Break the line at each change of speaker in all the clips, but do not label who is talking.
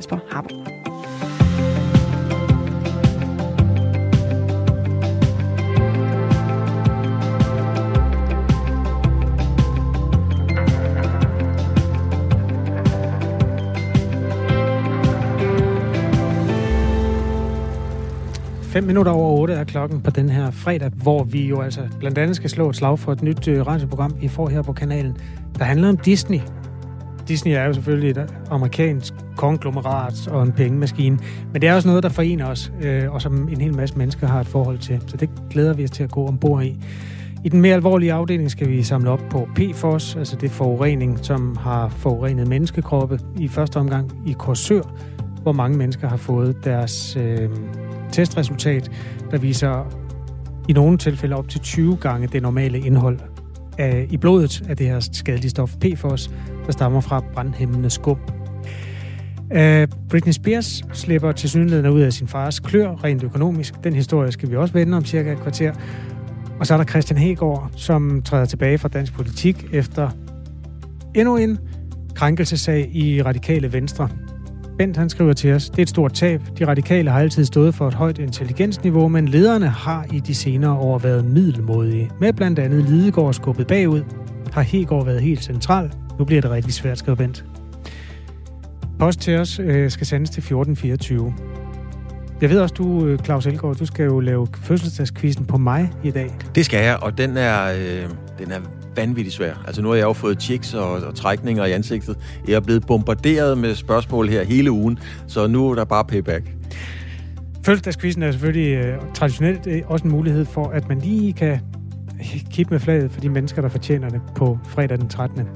Jesper Harbo.
Fem minutter over 8 er klokken på den her fredag, hvor vi jo altså blandt andet skal slå et slag for et nyt øh, radioprogram, I får her på kanalen, der handler om Disney. Disney er jo selvfølgelig et amerikansk konglomerat og en pengemaskine, men det er også noget, der forener os, øh, og som en hel masse mennesker har et forhold til. Så det glæder vi os til at gå ombord i. I den mere alvorlige afdeling skal vi samle op på PFOS, altså det forurening, som har forurenet menneskekroppe i første omgang i Korsør, hvor mange mennesker har fået deres øh, testresultat, der viser i nogle tilfælde op til 20 gange det normale indhold af, i blodet af det her skadelige stof PFOS, der stammer fra brandhæmmende skum. Uh, Britney Spears slipper til synligheden ud af sin fars klør rent økonomisk. Den historie skal vi også vende om cirka et kvarter. Og så er der Christian Hegård, som træder tilbage fra dansk politik efter endnu en krænkelsesag i radikale venstre. Bent han skriver til os, det er et stort tab. De radikale har altid stået for et højt intelligensniveau, men lederne har i de senere år været middelmodige. Med blandt andet Lidegaard skubbet bagud, har Hegård været helt central. Nu bliver det rigtig svært, skriver Bent. Post til os øh, skal sendes til 1424. Jeg ved også, du, øh, Claus Elgaard, du skal jo lave fødselsdagskvisten på mig i dag.
Det skal jeg, og den er, øh, den er vanvittigt svær. Altså nu har jeg jo fået chicks og, og trækninger i ansigtet. Jeg er blevet bombarderet med spørgsmål her hele ugen, så nu er der bare payback.
Fødselsdagskvisten er selvfølgelig øh, traditionelt øh, også en mulighed for, at man lige kan kippe med flaget for de mennesker, der fortjener det på fredag den 13.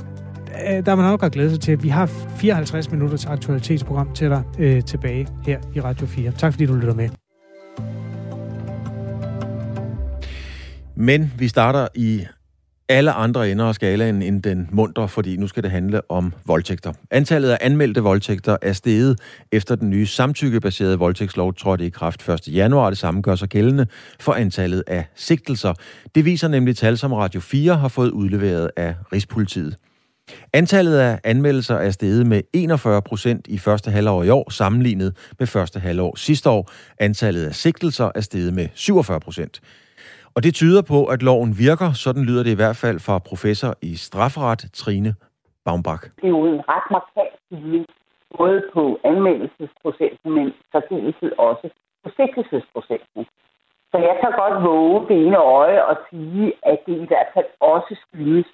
Øh, der er man nok at glæde sig til. Vi har 54 minutters aktualitetsprogram til dig øh, tilbage her i Radio 4. Tak fordi du lytter med.
Men vi starter i alle andre ender af skalaen end den mundre, fordi nu skal det handle om voldtægter. Antallet af anmeldte voldtægter er steget efter den nye samtykkebaserede voldtægtslov trådte i kraft 1. januar. Det samme gør sig gældende for antallet af sigtelser. Det viser nemlig tal, som Radio 4 har fået udleveret af Rigspolitiet. Antallet af anmeldelser er steget med 41 procent i første halvår i år, sammenlignet med første halvår sidste år. Antallet af sigtelser er steget med 47 procent. Og det tyder på, at loven virker. Sådan lyder det i hvert fald fra professor i strafferet, Trine Baumbach.
Det er jo en ret markant stigning, både på anmeldelsesprocenten, men særdeleshed også på sigtelsesprocenten. Så jeg kan godt våge det ene øje og sige, at det i hvert fald også skyldes,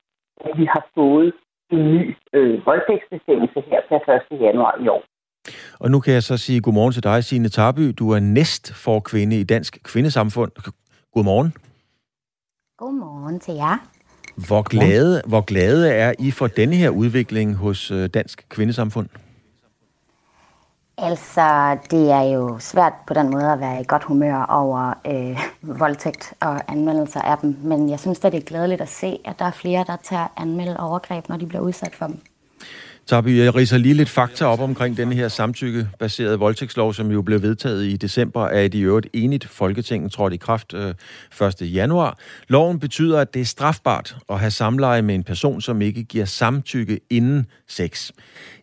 at vi har fået en ny øh, voldtægtsbestemmelse her per 1. januar i år.
Og nu kan jeg så sige godmorgen til dig, Signe Tarby. Du er næst for kvinde i Dansk Kvindesamfund. Godmorgen.
Godmorgen til jer.
Hvor glade, hvor glade er I for denne her udvikling hos øh, Dansk Kvindesamfund?
Altså, det er jo svært på den måde at være i godt humør over øh, voldtægt og anmeldelser af dem, men jeg synes at det er glædeligt at se, at der er flere, der tager anmelde overgreb, når de bliver udsat for dem.
Tabi, jeg riser lige lidt fakta op omkring den her samtykkebaserede voldtægtslov, som jo blev vedtaget i december af et i øvrigt enigt Folketing, trådte i kraft øh, 1. januar. Loven betyder, at det er strafbart at have samleje med en person, som ikke giver samtykke inden sex.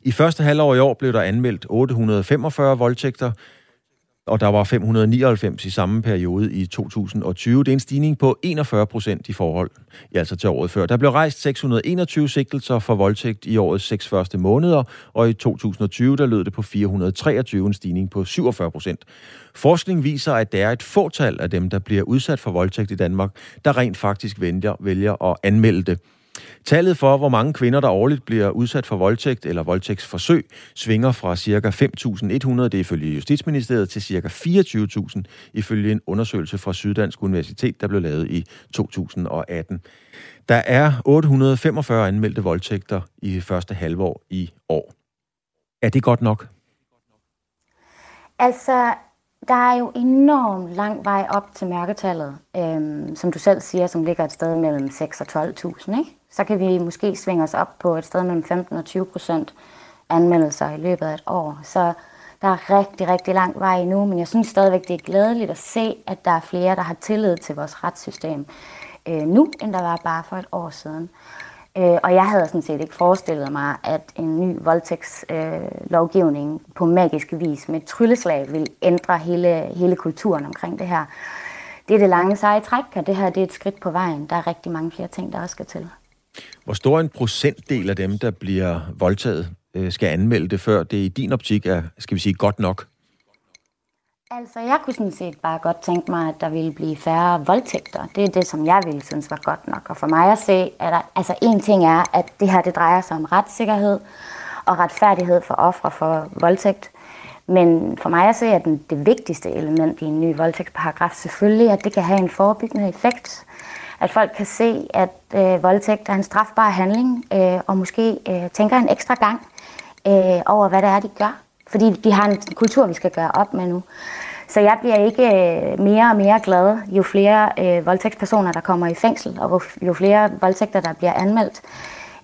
I første halvår i år blev der anmeldt 845 voldtægter, og der var 599 i samme periode i 2020. Det er en stigning på 41 procent i forhold, ja, altså til året før. Der blev rejst 621 sigtelser for voldtægt i årets seks første måneder, og i 2020 der lød det på 423, en stigning på 47 procent. Forskning viser, at der er et fåtal af dem, der bliver udsat for voldtægt i Danmark, der rent faktisk vælger, vælger at anmelde det. Tallet for, hvor mange kvinder, der årligt bliver udsat for voldtægt eller voldtægtsforsøg, svinger fra ca. 5.100, det er ifølge Justitsministeriet, til ca. 24.000 ifølge en undersøgelse fra Syddansk Universitet, der blev lavet i 2018. Der er 845 anmeldte voldtægter i første halvår i år. Er det godt nok?
Altså, der er jo enormt lang vej op til mørketallet, øhm, som du selv siger, som ligger et sted mellem 6 og 12.000, ikke? Så kan vi måske svinge os op på et sted mellem 15 og 20 procent anmeldelser i løbet af et år. Så der er rigtig, rigtig lang vej endnu, men jeg synes stadigvæk, det er glædeligt at se, at der er flere, der har tillid til vores retssystem øh, nu, end der var bare for et år siden. Øh, og jeg havde sådan set ikke forestillet mig, at en ny voldtægtslovgivning øh, på magisk vis med et trylleslag vil ændre hele, hele kulturen omkring det her. Det er det lange seje træk, og det her det er et skridt på vejen. Der er rigtig mange flere ting, der også skal til.
Hvor stor en procentdel af dem, der bliver voldtaget, øh, skal anmelde det, før det i din optik er, skal vi sige, godt nok?
Altså, jeg kunne sådan set bare godt tænke mig, at der ville blive færre voldtægter. Det er det, som jeg ville synes var godt nok. Og for mig at se, at der, altså en ting er, at det her det drejer sig om retssikkerhed og retfærdighed for ofre for voldtægt. Men for mig at se, at den, det vigtigste element i en ny voldtægtsparagraf selvfølgelig, at det kan have en forebyggende effekt. At folk kan se, at øh, voldtægt er en strafbar handling, øh, og måske øh, tænker en ekstra gang øh, over, hvad det er, de gør. Fordi de har en kultur, vi skal gøre op med nu. Så jeg bliver ikke øh, mere og mere glad, jo flere øh, voldtægtspersoner, der kommer i fængsel, og jo flere voldtægter, der bliver anmeldt.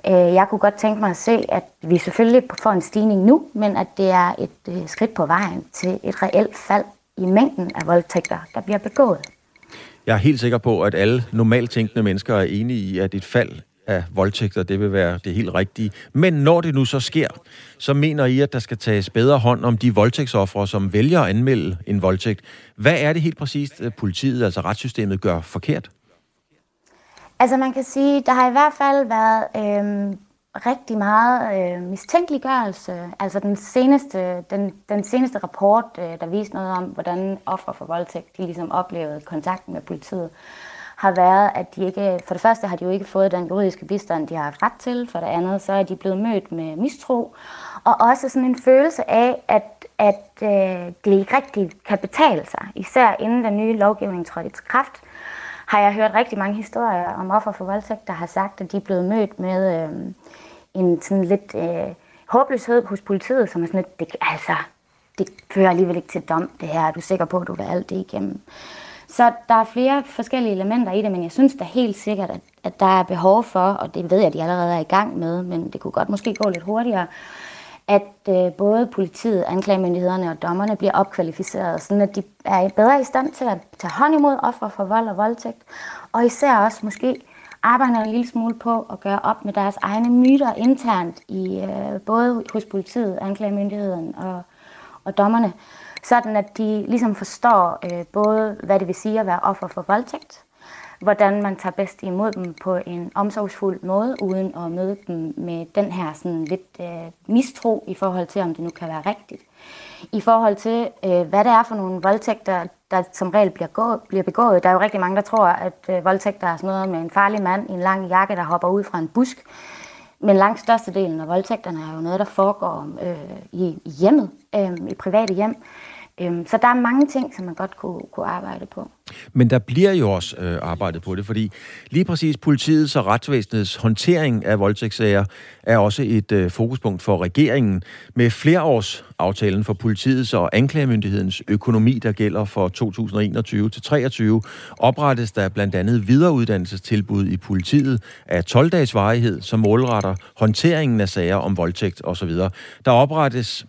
Øh, jeg kunne godt tænke mig at se, at vi selvfølgelig får en stigning nu, men at det er et øh, skridt på vejen til et reelt fald i mængden af voldtægter, der bliver begået.
Jeg er helt sikker på, at alle normalt tænkende mennesker er enige i, at et fald af voldtægter, det vil være det helt rigtige. Men når det nu så sker, så mener I, at der skal tages bedre hånd om de voldtægtsoffere, som vælger at anmelde en voldtægt. Hvad er det helt præcist, at politiet, altså retssystemet, gør forkert?
Altså man kan sige, der har i hvert fald været øh, rigtig meget øh, mistænkeliggørelse. Altså den seneste, den, den seneste rapport, øh, der viste noget om, hvordan ofre for voldtægt, de ligesom oplevede kontakten med politiet, har været, at de ikke, for det første har de jo ikke fået den juridiske bistand, de har haft ret til, for det andet så er de blevet mødt med mistro, og også sådan en følelse af, at, at øh, det ikke rigtig kan betale sig, især inden den nye lovgivning trådte i kraft, har jeg hørt rigtig mange historier om offer for voldtægt, der har sagt, at de er blevet mødt med øh, en sådan lidt øh, håbløshed hos politiet, som er sådan lidt, det, altså, det fører alligevel ikke til dom, det her. Er du sikker på, at du vil alt det igennem? Så der er flere forskellige elementer i det, men jeg synes da helt sikkert, at, at der er behov for, og det ved jeg, at de allerede er i gang med, men det kunne godt måske gå lidt hurtigere, at øh, både politiet, anklagemyndighederne og dommerne bliver opkvalificeret, sådan at de er bedre i stand til at tage hånd imod ofre for vold og voldtægt, og især også måske arbejder en lille smule på at gøre op med deres egne myter internt i øh, både hos politiet, anklagemyndigheden og, og dommerne, sådan at de ligesom forstår øh, både, hvad det vil sige at være offer for voldtægt, hvordan man tager bedst imod dem på en omsorgsfuld måde, uden at møde dem med den her sådan lidt øh, mistro i forhold til, om det nu kan være rigtigt. I forhold til, øh, hvad det er for nogle voldtægter, der som regel bliver, gå, bliver begået. Der er jo rigtig mange, der tror, at øh, voldtægter er sådan noget med en farlig mand i en lang jakke, der hopper ud fra en busk. Men langt størstedelen af voldtægterne er jo noget, der foregår øh, i, i hjemmet, øh, i private hjem. Øhm, så der er mange ting, som man godt kunne, kunne arbejde på.
Men der bliver jo også øh, arbejdet på det, fordi lige præcis politiets og retsvæsenets håndtering af voldtægtssager er også et øh, fokuspunkt for regeringen. Med flereårsaftalen for politiets og anklagemyndighedens økonomi, der gælder for 2021 til 2023, oprettes der blandt andet videreuddannelsestilbud i politiet af 12 dages varighed, som målretter håndteringen af sager om voldtægt osv. Der oprettes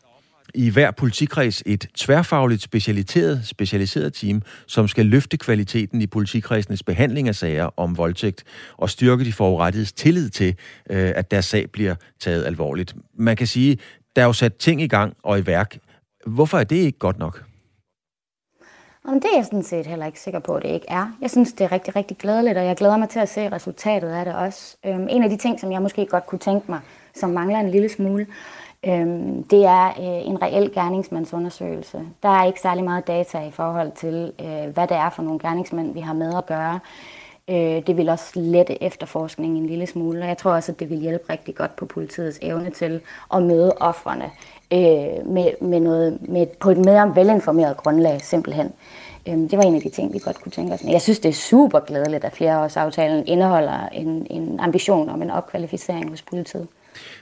i hver politikreds et tværfagligt specialiseret, specialiseret team, som skal løfte kvaliteten i politikredsenes behandling af sager om voldtægt og styrke de forurettedes tillid til, øh, at deres sag bliver taget alvorligt. Man kan sige, der er jo sat ting i gang og i værk. Hvorfor er det ikke godt nok?
Jamen, det er jeg sådan set heller ikke sikker på, at det ikke er. Jeg synes, det er rigtig, rigtig glædeligt, og jeg glæder mig til at se resultatet af det også. Øhm, en af de ting, som jeg måske godt kunne tænke mig, som mangler en lille smule, Øhm, det er øh, en reel gerningsmandsundersøgelse. Der er ikke særlig meget data i forhold til, øh, hvad det er for nogle gerningsmænd, vi har med at gøre. Øh, det vil også lette efterforskningen en lille smule, og jeg tror også, at det vil hjælpe rigtig godt på politiets evne til at møde offrene øh, med, med noget, med, på et mere velinformeret grundlag simpelthen. Øh, det var en af de ting, vi godt kunne tænke os. Jeg synes, det er super glædeligt, at flereårsaftalen indeholder en, en ambition om en opkvalificering hos politiet.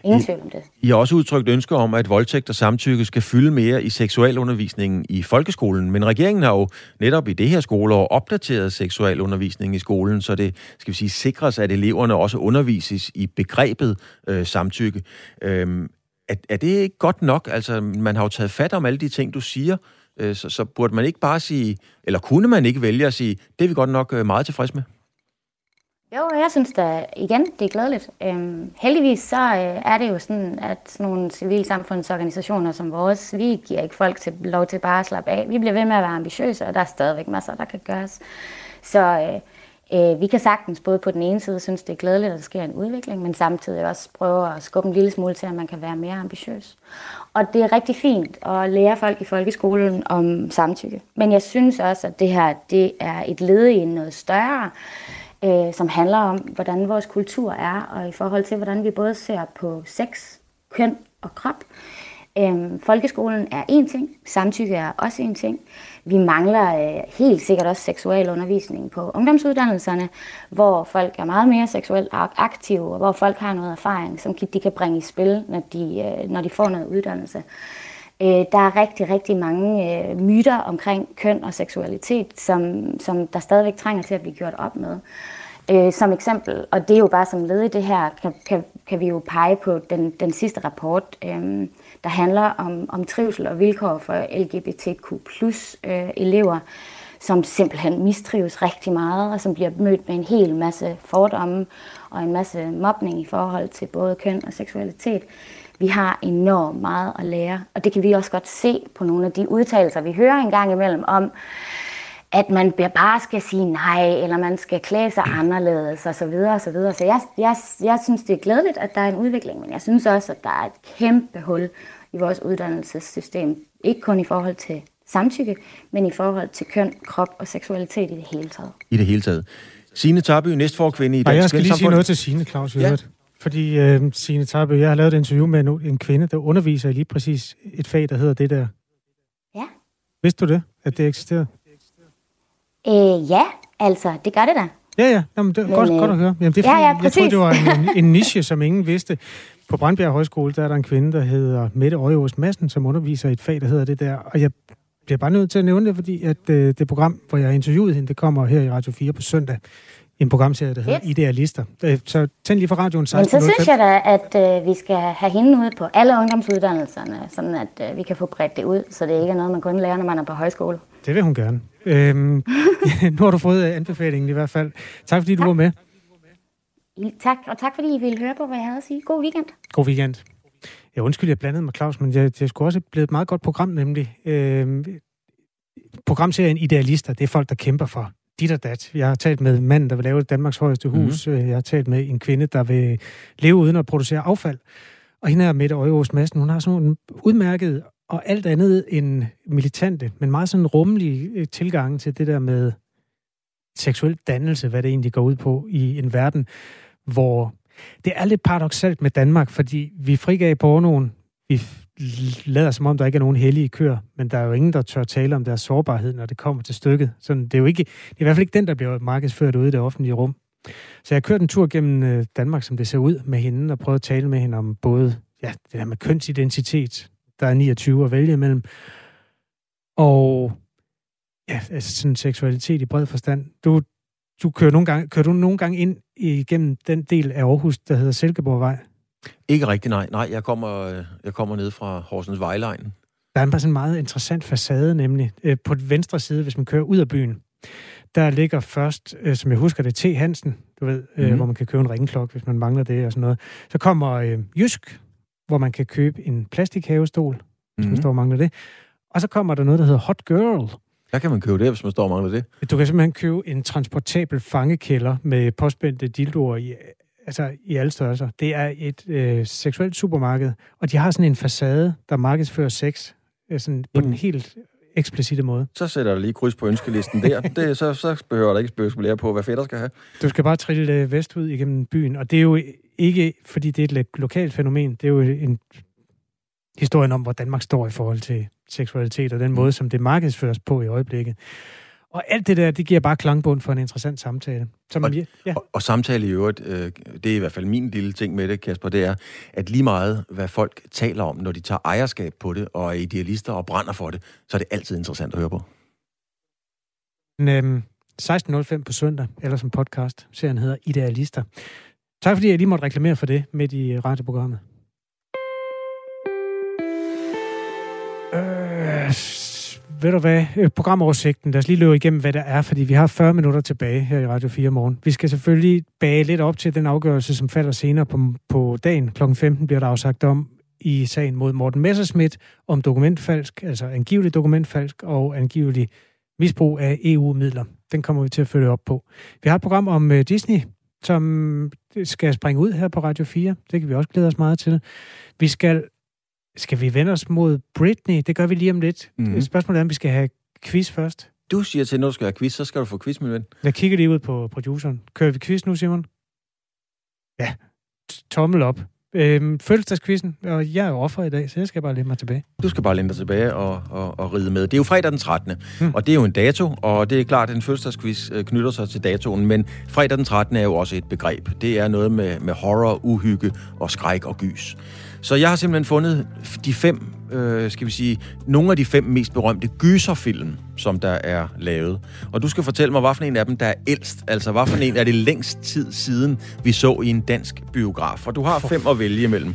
Ingen tvivl om det.
I har også udtrykt ønsker om, at voldtægt og samtykke skal fylde mere i seksualundervisningen i folkeskolen, men regeringen har jo netop i det her skoleår opdateret seksualundervisningen i skolen, så det skal vi sige, sikres, at eleverne også undervises i begrebet øh, samtykke. Øhm, er, er det ikke godt nok? Altså, man har jo taget fat om alle de ting, du siger, øh, så, så burde man ikke bare sige, eller kunne man ikke vælge at sige, det er vi godt nok øh, meget tilfreds med?
Jo, jeg synes da igen, det er glædeligt. Øhm, heldigvis så øh, er det jo sådan, at sådan nogle civilsamfundsorganisationer som vores, vi giver ikke folk til, lov til bare at slappe af. Vi bliver ved med at være ambitiøse, og der er stadigvæk masser, der kan gøres. Så øh, øh, vi kan sagtens både på den ene side synes, det er glædeligt, at der sker en udvikling, men samtidig også prøve at skubbe en lille smule til, at man kan være mere ambitiøs. Og det er rigtig fint at lære folk i folkeskolen om samtykke. Men jeg synes også, at det her det er et led i noget større, øh, som handler om, hvordan vores kultur er, og i forhold til, hvordan vi både ser på sex, køn og krop. Øhm, folkeskolen er en ting, samtykke er også en ting. Vi mangler øh, helt sikkert også seksuel undervisning på ungdomsuddannelserne, hvor folk er meget mere seksuelt aktive, og hvor folk har noget erfaring, som de kan bringe i spil, når de, øh, når de får noget uddannelse. Øh, der er rigtig, rigtig mange øh, myter omkring køn og seksualitet, som, som der stadigvæk trænger til at blive gjort op med. Øh, som eksempel, og det er jo bare som led i det her, kan, kan, kan vi jo pege på den, den sidste rapport, øh, der handler om, om trivsel og vilkår for LGBTQ plus øh, elever, som simpelthen mistrives rigtig meget, og som bliver mødt med en hel masse fordomme og en masse mobning i forhold til både køn og seksualitet. Vi har enormt meget at lære, og det kan vi også godt se på nogle af de udtalelser, vi hører en gang imellem om, at man bare skal sige nej, eller man skal klæde sig anderledes osv. Så, videre, og så, videre. så jeg, jeg, jeg synes, det er glædeligt, at der er en udvikling, men jeg synes også, at der er et kæmpe hul i vores uddannelsessystem. Ikke kun i forhold til samtykke, men i forhold til køn, krop og seksualitet i det hele taget.
I det hele taget. Signe Tarby, næstforkvinde i
Dansk Jeg skal lige sige noget til Signe, Claus. Ja. Fordi øh, Signe Tarby, jeg har lavet et interview med en, en kvinde, der underviser i lige præcis et fag, der hedder det der.
Ja.
Vidste du det, at det eksisterede?
Øh, ja, altså, det gør det da.
Ja, ja. Jamen, det er Men, godt, øh, godt at høre. Jamen, det er, ja, ja, jeg troede, det var en, en, niche, som ingen vidste. På Brandbjerg Højskole, der er der en kvinde, der hedder Mette Øjeås Madsen, som underviser i et fag, der hedder det der. Og jeg bliver bare nødt til at nævne det, fordi at øh, det program, hvor jeg har interviewet hende, det kommer her i Radio 4 på søndag. En programserie, der hedder yes. Idealister. Øh, så tænd lige for radioen 16.
Men så synes jeg da, at øh, vi skal have hende ud på alle ungdomsuddannelserne, sådan at øh, vi kan få bredt det ud, så det ikke er noget, man kun lærer, når man er på højskole.
Det vil hun gerne. Øhm, nu har du fået anbefalingen i hvert fald. Tak fordi du var med.
Tak, og tak fordi I ville høre på, hvad jeg havde at sige. God weekend.
God weekend. Jeg undskyld, jeg blandede mig, Claus, men det, det skulle også blive et meget godt program, nemlig. Øhm, programserien Idealister, det er folk, der kæmper for dit og dat. Jeg har talt med manden, der vil lave Danmarks højeste hus. Mm-hmm. Jeg har talt med en kvinde, der vil leve uden at producere affald. Og hende er Mette Øjeås Madsen. Hun har sådan en udmærket og alt andet end militante, men meget sådan rummelig øh, tilgang til det der med seksuel dannelse, hvad det egentlig går ud på i en verden, hvor det er lidt paradoxalt med Danmark, fordi vi frigav pornoen, vi lader som om, der ikke er nogen hellige køer, men der er jo ingen, der tør tale om deres sårbarhed, når det kommer til stykket. Så det er jo ikke, det er i hvert fald ikke den, der bliver markedsført ude i det offentlige rum. Så jeg kørte en tur gennem øh, Danmark, som det ser ud med hende, og prøvede at tale med hende om både ja, det der med kønsidentitet, der er 29 at vælge imellem. Og ja, altså sådan seksualitet i bred forstand. Du, du kører, nogle gange, kører du nogle gange ind igennem den del af Aarhus, der hedder Silkeborgvej?
Ikke rigtig, nej. Nej, jeg kommer, øh, jeg kommer ned fra Horsens Vejlejen.
Der er en sådan meget interessant facade, nemlig øh, på den venstre side, hvis man kører ud af byen. Der ligger først, øh, som jeg husker det, T. Hansen, du ved, mm. hvor man kan købe en ringklokke, hvis man mangler det og sådan noget. Så kommer øh, Jysk, hvor man kan købe en plastikhavestol, hvis mm-hmm. man mhm. står og mangler det. Og så kommer der noget, der hedder Hot Girl.
Der kan man købe det, hvis man står og mangler det.
Du kan simpelthen købe en transportabel fangekælder med påspændte dildoer i, altså i alle størrelser. Det er et øh, seksuelt supermarked, og de har sådan en facade, der markedsfører sex øh, sådan på mm. den helt eksplicite måde.
Så sætter du lige kryds på ønskelisten der. det, så, så behøver der ikke spekulere på, hvad fætter skal have.
Du skal bare trille øh, vestud igennem byen, og det er jo ikke, fordi det er et lokalt fænomen, det er jo en historien om, hvor Danmark står i forhold til seksualitet og den mm. måde, som det markedsføres på i øjeblikket. Og alt det der, det giver bare klangbund for en interessant samtale.
Som og, ja. og, og samtale i øvrigt, øh, det er i hvert fald min lille ting med det, Kasper, det er, at lige meget, hvad folk taler om, når de tager ejerskab på det, og er idealister og brænder for det, så er det altid interessant at høre på.
Øhm, 16.05 på søndag, eller som podcast. Serien hedder Idealister. Tak fordi jeg lige måtte reklamere for det midt i radioprogrammet. Øh, ved du hvad, øh, programoversigten, lad os lige løbe igennem, hvad der er, fordi vi har 40 minutter tilbage her i Radio 4 morgen. Vi skal selvfølgelig bage lidt op til den afgørelse, som falder senere på, på dagen. Klokken 15 bliver der afsagt om i sagen mod Morten Messerschmidt om dokumentfalsk, altså angivelig dokumentfalsk og angivelig misbrug af EU-midler. Den kommer vi til at følge op på. Vi har et program om øh, Disney, som skal springe ud her på Radio 4. Det kan vi også glæde os meget til. Vi skal skal vi vende os mod Britney? Det gør vi lige om lidt. Mm-hmm. Spørgsmålet er, om vi skal have quiz først.
Du siger til, når du skal have quiz, så skal du få quiz, min ven.
Jeg kigger lige ud på produceren. Kører vi quiz nu, Simon? Ja. Tommel op. Øhm, fødselsdagskvisten, og jeg er offer i dag, så jeg skal bare læne mig tilbage.
Du skal bare læne dig tilbage og, og, og ride med. Det er jo fredag den 13. Hmm. Og det er jo en dato, og det er klart, at en fødselsdagsquiz øh, knytter sig til datoen, men fredag den 13. er jo også et begreb. Det er noget med, med horror, uhygge og skræk og gys. Så jeg har simpelthen fundet de fem, øh, skal vi sige, nogle af de fem mest berømte gyserfilm, som der er lavet. Og du skal fortælle mig, hvad for en af dem, der er ældst. Altså, hvad for en er det længst tid siden, vi så i en dansk biograf. For du har fem at vælge imellem.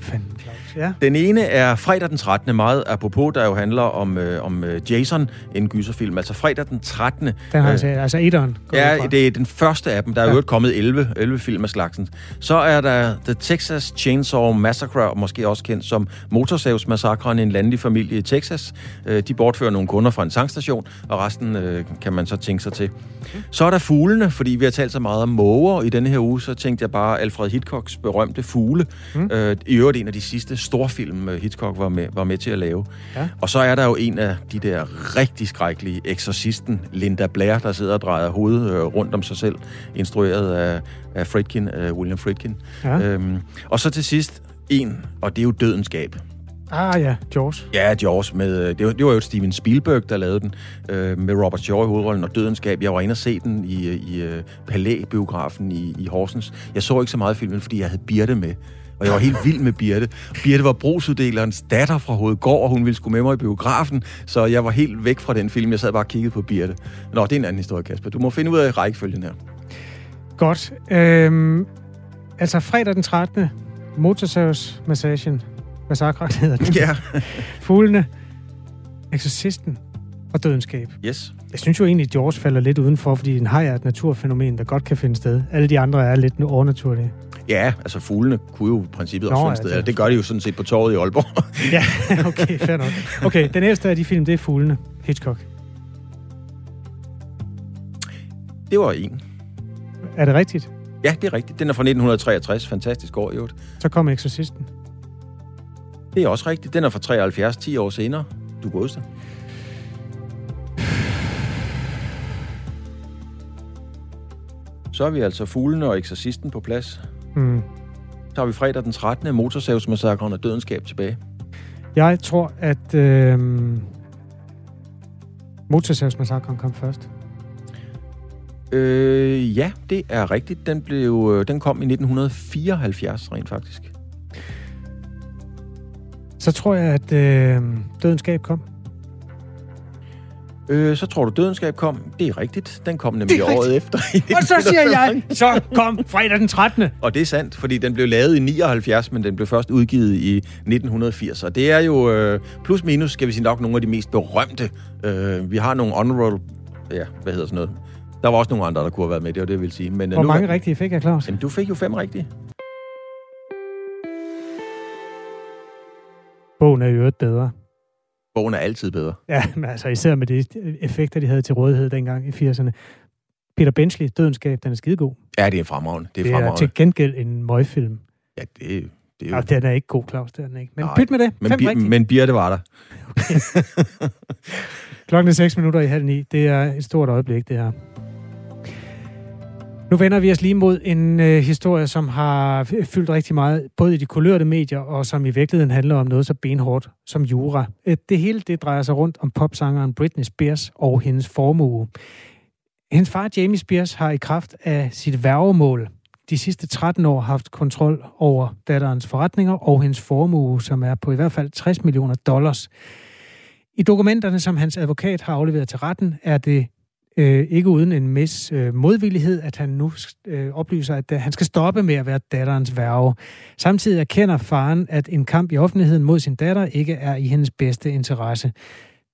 Ja. Den ene er fredag den 13. meget apropos, der jo handler om, øh, om øh, Jason, en gyserfilm. Altså fredag den 13.
Den har øh, altså etteren.
Ja, det er den første af dem. Der er ja. jo kommet 11, 11 film af slagsen. Så er der The Texas Chainsaw Massacre, måske også kendt som Motorsavsmassakren, en landlig familie i Texas. Øh, de bortfører nogle kunder fra en tankstation, og resten øh, kan man så tænke sig til. Så er der fuglene, fordi vi har talt så meget om måger i denne her uge, så tænkte jeg bare Alfred Hitchcocks berømte fugle. Mm. Øh, I øvrigt en af de sidste storfilm, øh, Hitchcock var med, var med til at lave. Ja. Og så er der jo en af de der rigtig skrækkelige eksorcisten, Linda Blair, der sidder og drejer hovedet øh, rundt om sig selv, instrueret af, af Friedkin, uh, William Friedkin. Ja. Øhm, og så til sidst en, og det er jo Dødenskab.
Ah ja, Jaws.
Ja, Jaws. Med, øh, det, var, det var jo Steven Spielberg, der lavede den, øh, med Robert Shaw i hovedrollen og Dødenskab. Jeg var inde og se den i, i uh, Palæ-biografen i, i Horsens. Jeg så ikke så meget filmen, fordi jeg havde Birte med. Og jeg var helt vild med Birte. Birte var brugsuddelerens datter fra Hovedgård, og hun ville skulle med mig i biografen, så jeg var helt væk fra den film. Jeg sad bare og kiggede på Birte. Nå, det er en anden historie, Kasper. Du må finde ud af rækkefølgen her.
Godt. Øhm, altså fredag den 13. Motorsavs-massagen. Massakre hedder den.
Ja.
Fuglene. Exorcisten og dødenskab.
Yes.
Jeg synes jo egentlig, at George falder lidt udenfor, fordi den har er et naturfænomen, der godt kan finde sted. Alle de andre er lidt overnaturlige.
Ja, altså fuglene kunne jo i princippet Nå, også finde ja, sted. Det... det gør de jo sådan set på torvet i Aalborg.
ja, okay, fair nok. Okay, den ældste af de film, det er Fuglene. Hitchcock.
Det var en.
Er det rigtigt?
Ja, det er rigtigt. Den er fra 1963. Fantastisk år øvrigt.
Så kom Exorcisten.
Det er også rigtigt. Den er fra 73, 10 år senere. Du godeste. Så er vi altså fuglene og eksorcisten på plads. Mm. Så har vi fredag den 13. motorsavsmassakren og dødenskab tilbage.
Jeg tror, at øh, motorsavsmassakren kom først.
Øh, ja, det er rigtigt. Den, blev, øh, den kom i 1974 rent faktisk.
Så tror jeg, at øh, dødenskab kom.
Øh, så tror du, Dødenskab kom? Det er rigtigt. Den kom nemlig året efter.
Og så siger jeg, så kom fredag den 13.
Og det er sandt, fordi den blev lavet i 79, men den blev først udgivet i 1980. Og det er jo øh, plus minus, skal vi sige nok, nogle af de mest berømte. Øh, vi har nogle honorable... Ja, hvad hedder sådan noget? Der var også nogle andre, der kunne have været med, det var det, jeg vil sige. Men,
øh, Hvor nu, mange rigtige fik jeg, Claus?
Jamen, du fik jo fem rigtige.
Bogen er jo øvrigt bedre.
Bogen er altid bedre.
Ja, men altså især med de effekter, de havde til rådighed dengang i 80'erne. Peter Benchley, Dødenskab, den er skidegod.
Ja, det er fremragende.
Det er, det er fremragende. til gengæld en møgfilm.
Ja, det, det er jo...
Ja, den er ikke god, Claus, det er den ikke. Men Nej, pyt med det.
Men, Fem bi- men Birte var der.
Okay. Klokken er 6 minutter i halv ni. Det er et stort øjeblik, det her. Nu vender vi os lige mod en øh, historie, som har fyldt rigtig meget, både i de kulørte medier, og som i virkeligheden handler om noget så benhårdt som jura. Øh, det hele det drejer sig rundt om popsangeren Britney Spears og hendes formue. Hendes far Jamie Spears har i kraft af sit værgemål de sidste 13 år haft kontrol over datterens forretninger og hendes formue, som er på i hvert fald 60 millioner dollars. I dokumenterne, som hans advokat har afleveret til retten, er det øh, ikke uden en mis øh, modvillighed, at han nu øh, oplyser, at øh, han skal stoppe med at være datterens værve. Samtidig erkender faren, at en kamp i offentligheden mod sin datter ikke er i hendes bedste interesse.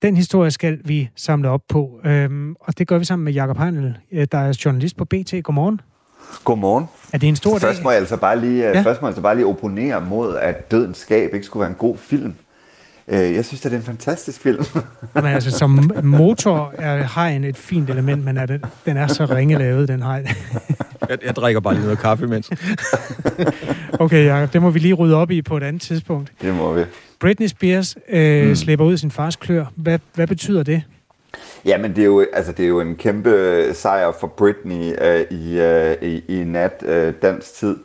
Den historie skal vi samle op på, øhm, og det gør vi sammen med Jakob Heinl, øh, der er journalist på BT. Godmorgen.
Godmorgen.
Er det en stor
først
dag?
Må jeg altså bare lige, ja. Først må jeg altså bare lige opponere mod, at Dødens Skab ikke skulle være en god film. Øh, jeg synes, at det er en fantastisk film.
Men altså, som motor er hajen et fint element, men er det, den er så ringe lavet, den haj.
jeg, jeg drikker bare lige noget kaffe imens.
okay, Jacob, det må vi lige rydde op i på et andet tidspunkt.
Det må vi.
Britney Spears øh, mm. slipper ud af sin fars klør. Hvad, hvad betyder det?
Ja, men det er jo, altså, det er jo en kæmpe sejr for Britney øh, i, øh, i, i nat øh, dansk tid.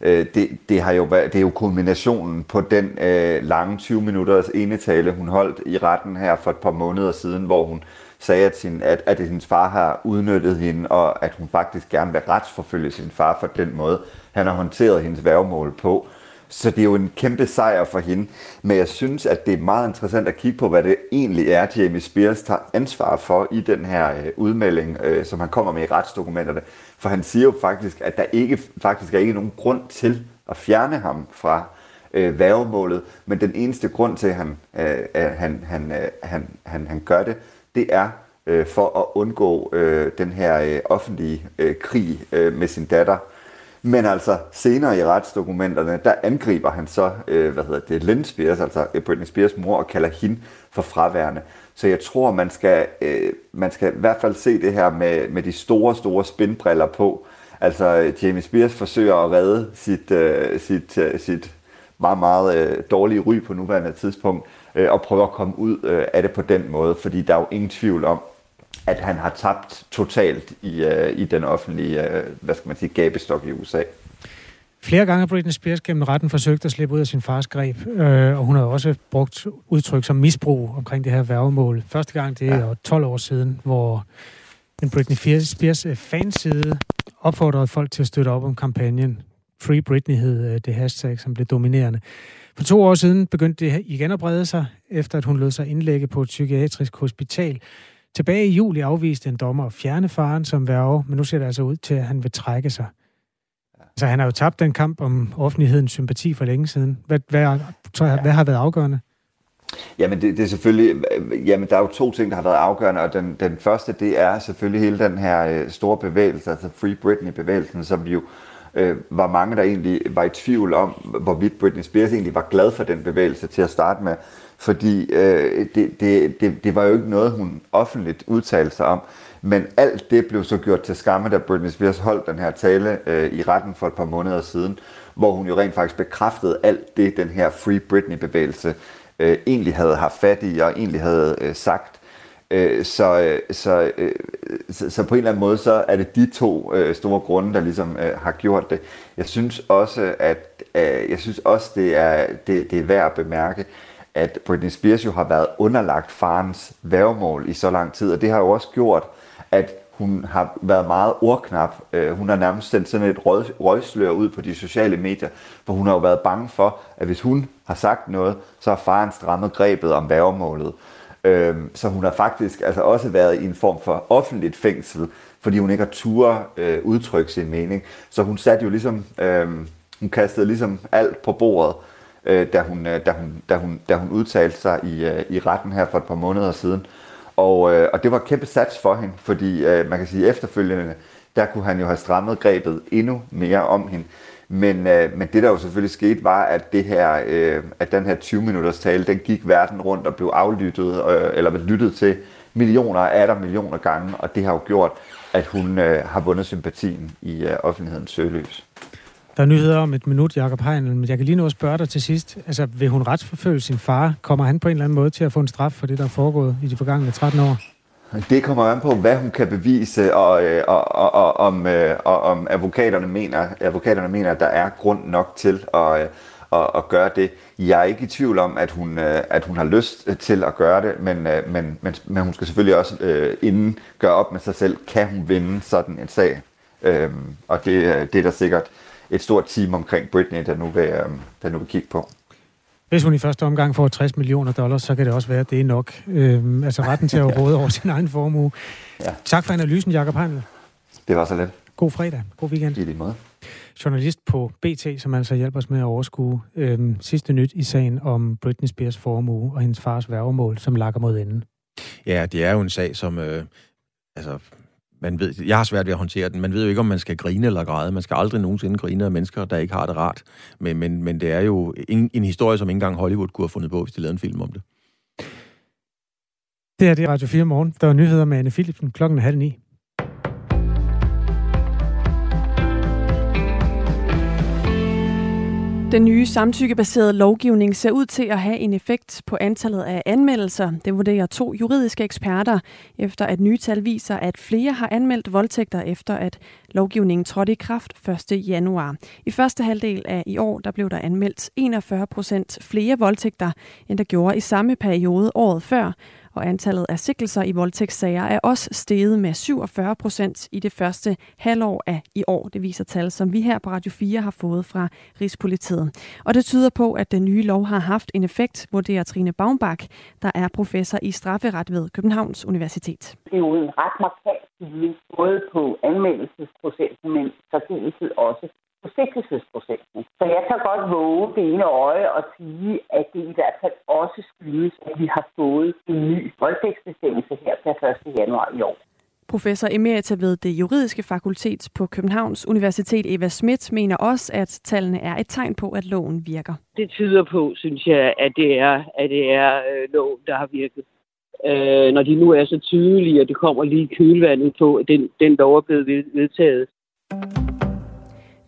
Øh, det, det, har jo været, det er jo kulminationen på den øh, lange 20 minutters enetale, hun holdt i retten her for et par måneder siden, hvor hun sagde, at, sin, at, at hendes far har udnyttet hende, og at hun faktisk gerne vil retsforfølge sin far for den måde, han har håndteret hendes værgemål på. Så det er jo en kæmpe sejr for hende. Men jeg synes, at det er meget interessant at kigge på, hvad det egentlig er, Jamie Spears tager ansvar for i den her øh, udmelding, øh, som han kommer med i retsdokumenterne. For han siger jo faktisk, at der ikke, faktisk er ikke nogen grund til at fjerne ham fra øh, værgemålet, men den eneste grund til, at han, øh, han, han, øh, han, han, han gør det, det er øh, for at undgå øh, den her øh, offentlige øh, krig øh, med sin datter. Men altså senere i retsdokumenterne, der angriber han så, øh, hvad hedder det, Lynn Spears, altså øh, Britney Spears mor, og kalder hende for fraværende. Så jeg tror, man skal, øh, man skal i hvert fald se det her med, med de store, store spindbriller på. Altså Jamie Spears forsøger at redde sit, øh, sit, øh, sit meget, meget øh, dårlige ry på nuværende tidspunkt, øh, og prøver at komme ud øh, af det på den måde, fordi der er jo ingen tvivl om, at han har tabt totalt i, øh, i den offentlige, øh, hvad skal man sige, gabestok i USA.
Flere gange har Britney Spears gennem retten forsøgt at slippe ud af sin fars greb, øh, og hun har også brugt udtryk som misbrug omkring det her værgemål. Første gang, det er ja. 12 år siden, hvor en Britney Spears øh, fanside opfordrede folk til at støtte op om kampagnen. Free Britney hed øh, det hashtag, som blev dominerende. For to år siden begyndte det igen at brede sig, efter at hun lød sig indlægge på et psykiatrisk hospital. Tilbage i juli afviste en dommer at fjerne faren som værge, men nu ser det altså ud til, at han vil trække sig. Altså, han har jo tabt den kamp om offentlighedens sympati for længe siden. Hvad, hvad, tror jeg, hvad har været afgørende?
Jamen, det, det er selvfølgelig... Jamen, der er jo to ting, der har været afgørende, og den, den første, det er selvfølgelig hele den her øh, store bevægelse, altså Free Britney-bevægelsen, som vi jo øh, Øh, var mange, der egentlig var i tvivl om, hvorvidt Britney Spears egentlig var glad for den bevægelse til at starte med. Fordi øh, det, det, det, det var jo ikke noget, hun offentligt udtalte sig om. Men alt det blev så gjort til skamme, da Britney Spears holdt den her tale øh, i retten for et par måneder siden, hvor hun jo rent faktisk bekræftede alt det, den her Free Britney-bevægelse øh, egentlig havde haft fat i og egentlig havde øh, sagt. Øh, så, øh, så, øh, så, så på en eller anden måde, så er det de to øh, store grunde, der ligesom øh, har gjort det. Jeg synes også, at øh, jeg synes også, det er, det, det er værd at bemærke, at Britney Spears jo har været underlagt farens værgemål i så lang tid, og det har jo også gjort, at hun har været meget ordknap. Øh, hun har nærmest sendt sådan et røgslør ud på de sociale medier, for hun har jo været bange for, at hvis hun har sagt noget, så har faren strammet grebet om værgemålet. Øh, så hun har faktisk altså også været i en form for offentligt fængsel, fordi hun ikke har tur øh, udtrykke sin mening. Så hun satte jo ligesom, øh, hun kastede ligesom alt på bordet, øh, da, hun, øh, da, hun, da, hun, da hun udtalte sig i, øh, i retten her for et par måneder siden. Og, øh, og det var et kæmpe sats for hende, fordi øh, man kan sige efterfølgende, der kunne han jo have strammet grebet endnu mere om hende. Men, øh, men det der jo selvfølgelig skete var, at, det her, øh, at den her 20 minutters tale, den gik verden rundt og blev aflyttet, øh, eller lyttet til millioner af der millioner gange, og det har jo gjort, at hun øh, har vundet sympatien i øh, offentlighedens søgeløs.
Der er nyheder om et minut, Jakob Heinl, men jeg kan lige nå at spørge dig til sidst. Altså, vil hun retsforfølge sin far? Kommer han på en eller anden måde til at få en straf for det, der er foregået i de forgangne 13 år?
Det kommer an på, hvad hun kan bevise, og, øh, og, og, og, om, øh, og om advokaterne mener, advokaterne mener, at der er grund nok til at, øh, at, at gøre det. Jeg er ikke i tvivl om, at hun, at hun har lyst til at gøre det, men, men, men, men hun skal selvfølgelig også øh, inden gøre op med sig selv, kan hun vinde sådan en sag. Øhm, og det, det er der sikkert et stort team omkring Britney, der nu vil, der nu vil kigge på.
Hvis hun i første omgang får 60 millioner dollars, så kan det også være, at det er nok. Øhm, altså retten til at råde over sin egen formue. Ja. Tak for analysen, Jakob Heindel.
Det var så let.
God fredag. God weekend.
I lige måde.
Journalist på BT, som altså hjælper os med at overskue øhm, sidste nyt i sagen om Britney Spears formue og hendes fars værgemål, som lakker mod enden.
Ja, det er jo en sag, som... Øh, altså, man ved, jeg har svært ved at håndtere den. Man ved jo ikke, om man skal grine eller græde. Man skal aldrig nogensinde grine af mennesker, der ikke har det rart. Men, men, men det er jo en, en historie, som ikke engang Hollywood kunne have fundet på, hvis de lavede en film om det.
Det er det Radio 4 morgen. Der er nyheder med Anne Philipsen klokken halv ni.
Den nye samtykkebaserede lovgivning ser ud til at have en effekt på antallet af anmeldelser. Det vurderer to juridiske eksperter, efter at nye tal viser, at flere har anmeldt voldtægter efter, at lovgivningen trådte i kraft 1. januar. I første halvdel af i år der blev der anmeldt 41 procent flere voldtægter, end der gjorde i samme periode året før, og antallet af sikkelser i voldtægtssager er også steget med 47 procent i det første halvår af i år. Det viser tal, som vi her på Radio 4 har fået fra Rigspolitiet. Og det tyder på, at den nye lov har haft en effekt, vurderer Trine Baumbach, der er professor i strafferet ved Københavns Universitet.
Det er jo en ret markant både på anmeldelsesprocenten, men særdeleshed også forsigtighedsprocenten. Så jeg kan godt våge det ene øje og sige, at det i hvert skyldes, at vi har fået en ny voldtægtsbestemmelse her per 1. januar i år.
Professor emerita ved det juridiske fakultet på Københavns Universitet, Eva Schmidt, mener også, at tallene er et tegn på, at loven virker.
Det tyder på, synes jeg, at det er, at det er øh, loven, der har virket. Øh, når de nu er så tydelige, og det kommer lige kølvandet på, at den, den lov er blevet vedtaget.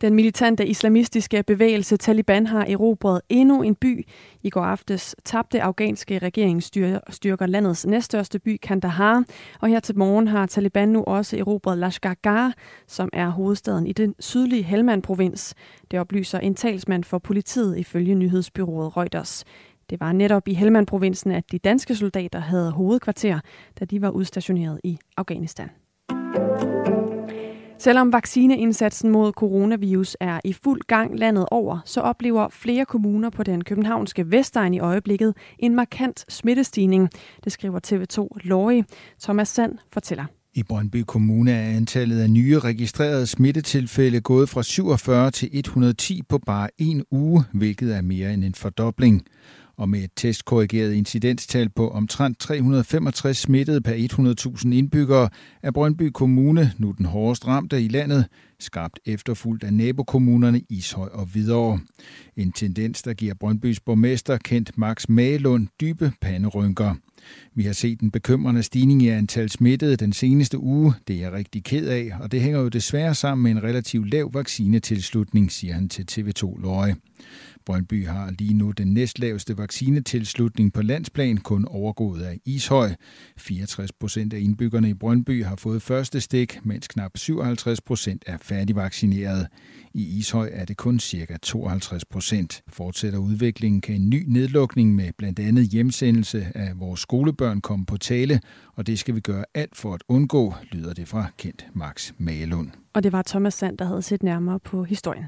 Den militante islamistiske bevægelse Taliban har erobret endnu en by. I går aftes tabte afghanske regeringsstyrker landets næststørste by, Kandahar. Og her til morgen har Taliban nu også erobret Lashkar som er hovedstaden i den sydlige Helmand-provins. Det oplyser en talsmand for politiet ifølge nyhedsbyrået Reuters. Det var netop i Helmand-provinsen, at de danske soldater havde hovedkvarter, da de var udstationeret i Afghanistan. Selvom vaccineindsatsen mod coronavirus er i fuld gang landet over, så oplever flere kommuner på den københavnske Vestegn i øjeblikket en markant smittestigning. Det skriver TV2 Lorge. Thomas Sand fortæller.
I Brøndby Kommune er antallet af nye registrerede smittetilfælde gået fra 47 til 110 på bare en uge, hvilket er mere end en fordobling. Og med et testkorrigeret incidenstal på omtrent 365 smittede per 100.000 indbyggere, er Brøndby Kommune nu den hårdest ramte i landet, skabt efterfulgt af nabokommunerne Ishøj og Hvidovre. En tendens, der giver Brøndbys borgmester kendt Max Malund dybe panderynker. Vi har set en bekymrende stigning i antal smittede den seneste uge. Det er jeg rigtig ked af, og det hænger jo desværre sammen med en relativt lav vaccinetilslutning, siger han til TV2 Løje. Brøndby har lige nu den næstlaveste vaccinetilslutning på landsplan, kun overgået af Ishøj. 64 procent af indbyggerne i Brøndby har fået første stik, mens knap 57 procent er færdigvaccineret. I Ishøj er det kun ca. 52 procent. Fortsætter udviklingen kan en ny nedlukning med blandt andet hjemsendelse af vores skolebørn komme på tale, og det skal vi gøre alt for at undgå, lyder det fra kendt Max Malund.
Og det var Thomas Sand, der havde set nærmere på historien.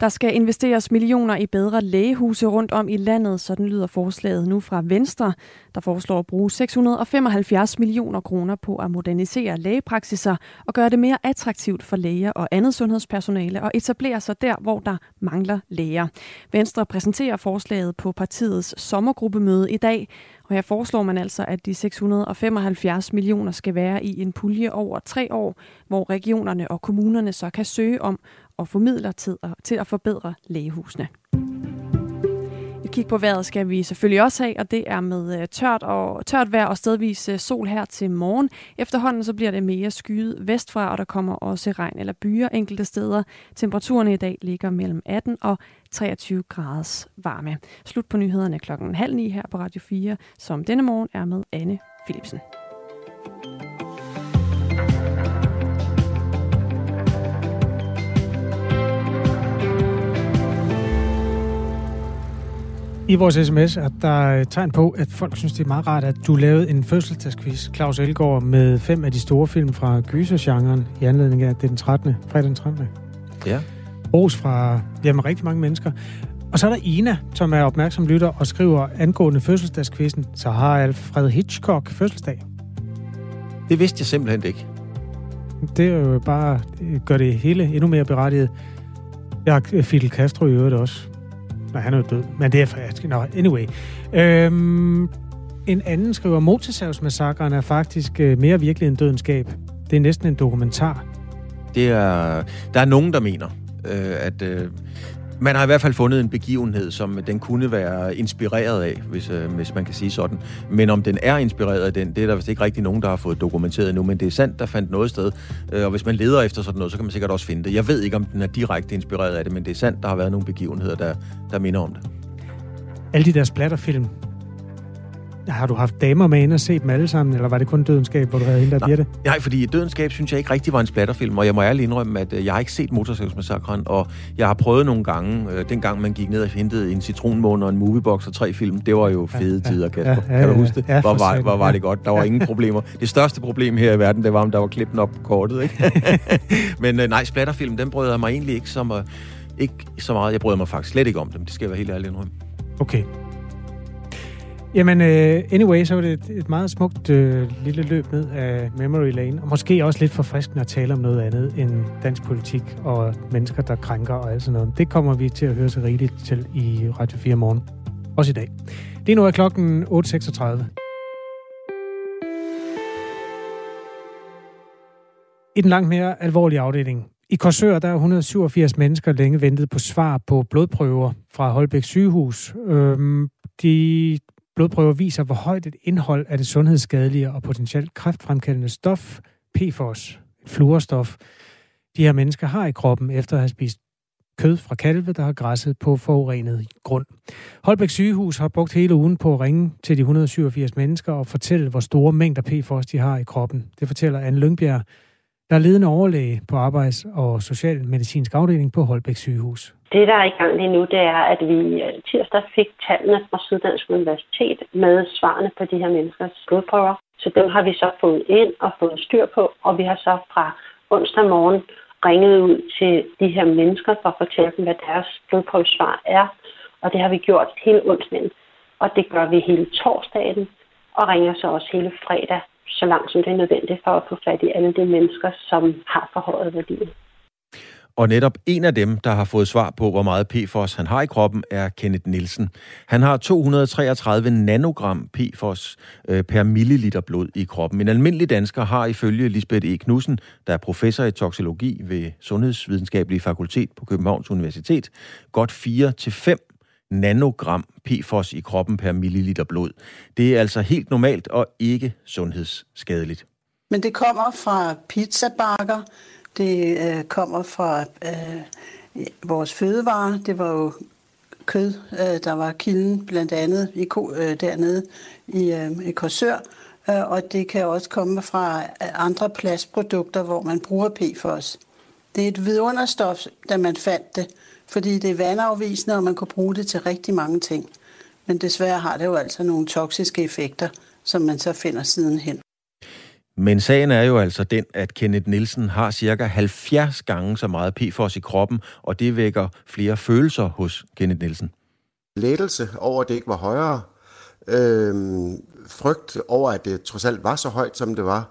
Der skal investeres millioner i bedre lægehuse rundt om i landet, sådan lyder forslaget nu fra Venstre, der foreslår at bruge 675 millioner kroner på at modernisere lægepraksiser og gøre det mere attraktivt for læger og andet sundhedspersonale og etablere sig der, hvor der mangler læger. Venstre præsenterer forslaget på partiets sommergruppemøde i dag, og her foreslår man altså, at de 675 millioner skal være i en pulje over tre år, hvor regionerne og kommunerne så kan søge om og formidler til at, til at forbedre lægehusene. Et kig på vejret skal vi selvfølgelig også have, og det er med øh, tørt, og, tørt vejr og stedvis øh, sol her til morgen. Efterhånden så bliver det mere skyet vestfra, og der kommer også regn eller byer enkelte steder. Temperaturen i dag ligger mellem 18 og 23 graders varme. Slut på nyhederne klokken halv ni her på Radio 4, som denne morgen er med Anne Philipsen.
I vores sms er der tegn på, at folk synes, det er meget rart, at du lavede en fødselsdagsquiz, Claus Elgaard, med fem af de store film fra gysergenren i anledning af det den 13. fredag den 13.
Ja.
Ros fra jamen, rigtig mange mennesker. Og så er der Ina, som er opmærksom lytter og skriver angående fødselsdagskvisten, så har Alfred Hitchcock fødselsdag.
Det vidste jeg simpelthen ikke.
Det er jo bare, det gør det hele endnu mere berettiget. Jeg har Fidel Castro i øvrigt også men han er jo død. Men det er for... Nå, anyway. Øhm, En anden skriver, motorsavsmassakren er faktisk øh, mere virkelig end dødenskab. Det er næsten en dokumentar.
Det er, der er nogen, der mener, øh, at øh, man har i hvert fald fundet en begivenhed, som den kunne være inspireret af, hvis, øh, hvis man kan sige sådan. Men om den er inspireret af den, det er der vist ikke rigtig nogen, der har fået dokumenteret endnu. Men det er sandt, der fandt noget sted. Øh, og hvis man leder efter sådan noget, så kan man sikkert også finde det. Jeg ved ikke, om den er direkte inspireret af det, men det er sandt, der har været nogle begivenheder, der, der minder om det.
Alle de der splatterfilm, har du haft damer med ind og set dem alle sammen, eller var det kun Dødenskab, hvor du havde hende der Birte?
Nej, fordi Dødenskab synes jeg ikke rigtig var en splatterfilm, og jeg må ærligt indrømme, at øh, jeg har ikke set Motorsavsmassakren, og jeg har prøvet nogle gange, øh, dengang man gik ned og hentede en citronmåne og en moviebox og tre film, det var jo fede ja, tider, Kasper. Ja, ja, kan du huske det? Ja, hvor, var, hvor var det godt? Der var ingen problemer. Det største problem her i verden, det var, om der var klippen op på kortet, ikke? Men øh, nej, splatterfilm, den brød jeg mig egentlig ikke, som, ikke så meget. Jeg brød mig faktisk slet ikke om dem, det skal jeg være helt ærlig indrømme.
Okay. Jamen, uh, anyway, så var det et, et meget smukt uh, lille løb ned af Memory Lane, og måske også lidt forfriskende at tale om noget andet end dansk politik og mennesker, der krænker og alt sådan noget. Det kommer vi til at høre så rigeligt til i Radio 4 morgen. Også i dag. Det er nu er klokken 8.36. I den langt mere alvorlige afdeling. I Korsør der er 187 mennesker længe ventet på svar på blodprøver fra Holbæk sygehus. Øhm, de Blodprøver viser, hvor højt et indhold af det sundhedsskadelige og potentielt kræftfremkaldende stof, PFOS, et fluorstof, de her mennesker har i kroppen efter at have spist kød fra kalve, der har græsset på forurenet grund. Holbæk sygehus har brugt hele ugen på at ringe til de 187 mennesker og fortælle, hvor store mængder PFOS de har i kroppen. Det fortæller Anne Lyngbjerg, der er ledende overlæge på arbejds- og socialmedicinsk afdeling på Holbæk sygehus.
Det, der er i gang lige nu, det er, at vi øh, tirsdag fik tallene fra Syddansk Universitet med svarene på de her menneskers blodprøver. Så dem har vi så fået ind og fået styr på, og vi har så fra onsdag morgen ringet ud til de her mennesker for at fortælle dem, hvad deres blodprøvesvar er. Og det har vi gjort hele onsdagen. Og det gør vi hele torsdagen, og ringer så også hele fredag, så langt som det er nødvendigt for at få fat i alle de mennesker, som har forhøjet værdier.
Og netop en af dem, der har fået svar på, hvor meget PFOS han har i kroppen, er Kenneth Nielsen. Han har 233 nanogram PFOS øh, per milliliter blod i kroppen. En almindelig dansker har ifølge Lisbeth E. Knudsen, der er professor i toksologi ved Sundhedsvidenskabelige Fakultet på Københavns Universitet, godt 4-5 nanogram PFOS i kroppen per milliliter blod. Det er altså helt normalt og ikke sundhedsskadeligt.
Men det kommer fra pizzabakker, det øh, kommer fra øh, vores fødevarer. Det var jo kød, øh, der var kilden blandt andet i, øh, dernede i, øh, i Korsør. Øh, og det kan også komme fra øh, andre plastprodukter, hvor man bruger PFOS. Det er et vidunderstof, da man fandt det, fordi det er vandafvisende, og man kunne bruge det til rigtig mange ting. Men desværre har det jo altså nogle toksiske effekter, som man så finder sidenhen.
Men sagen er jo altså den, at Kenneth Nielsen har cirka 70 gange så meget PFOS i kroppen, og det vækker flere følelser hos Kenneth Nielsen.
Lettelse over, at det ikke var højere. Øhm, frygt over, at det trods alt var så højt, som det var.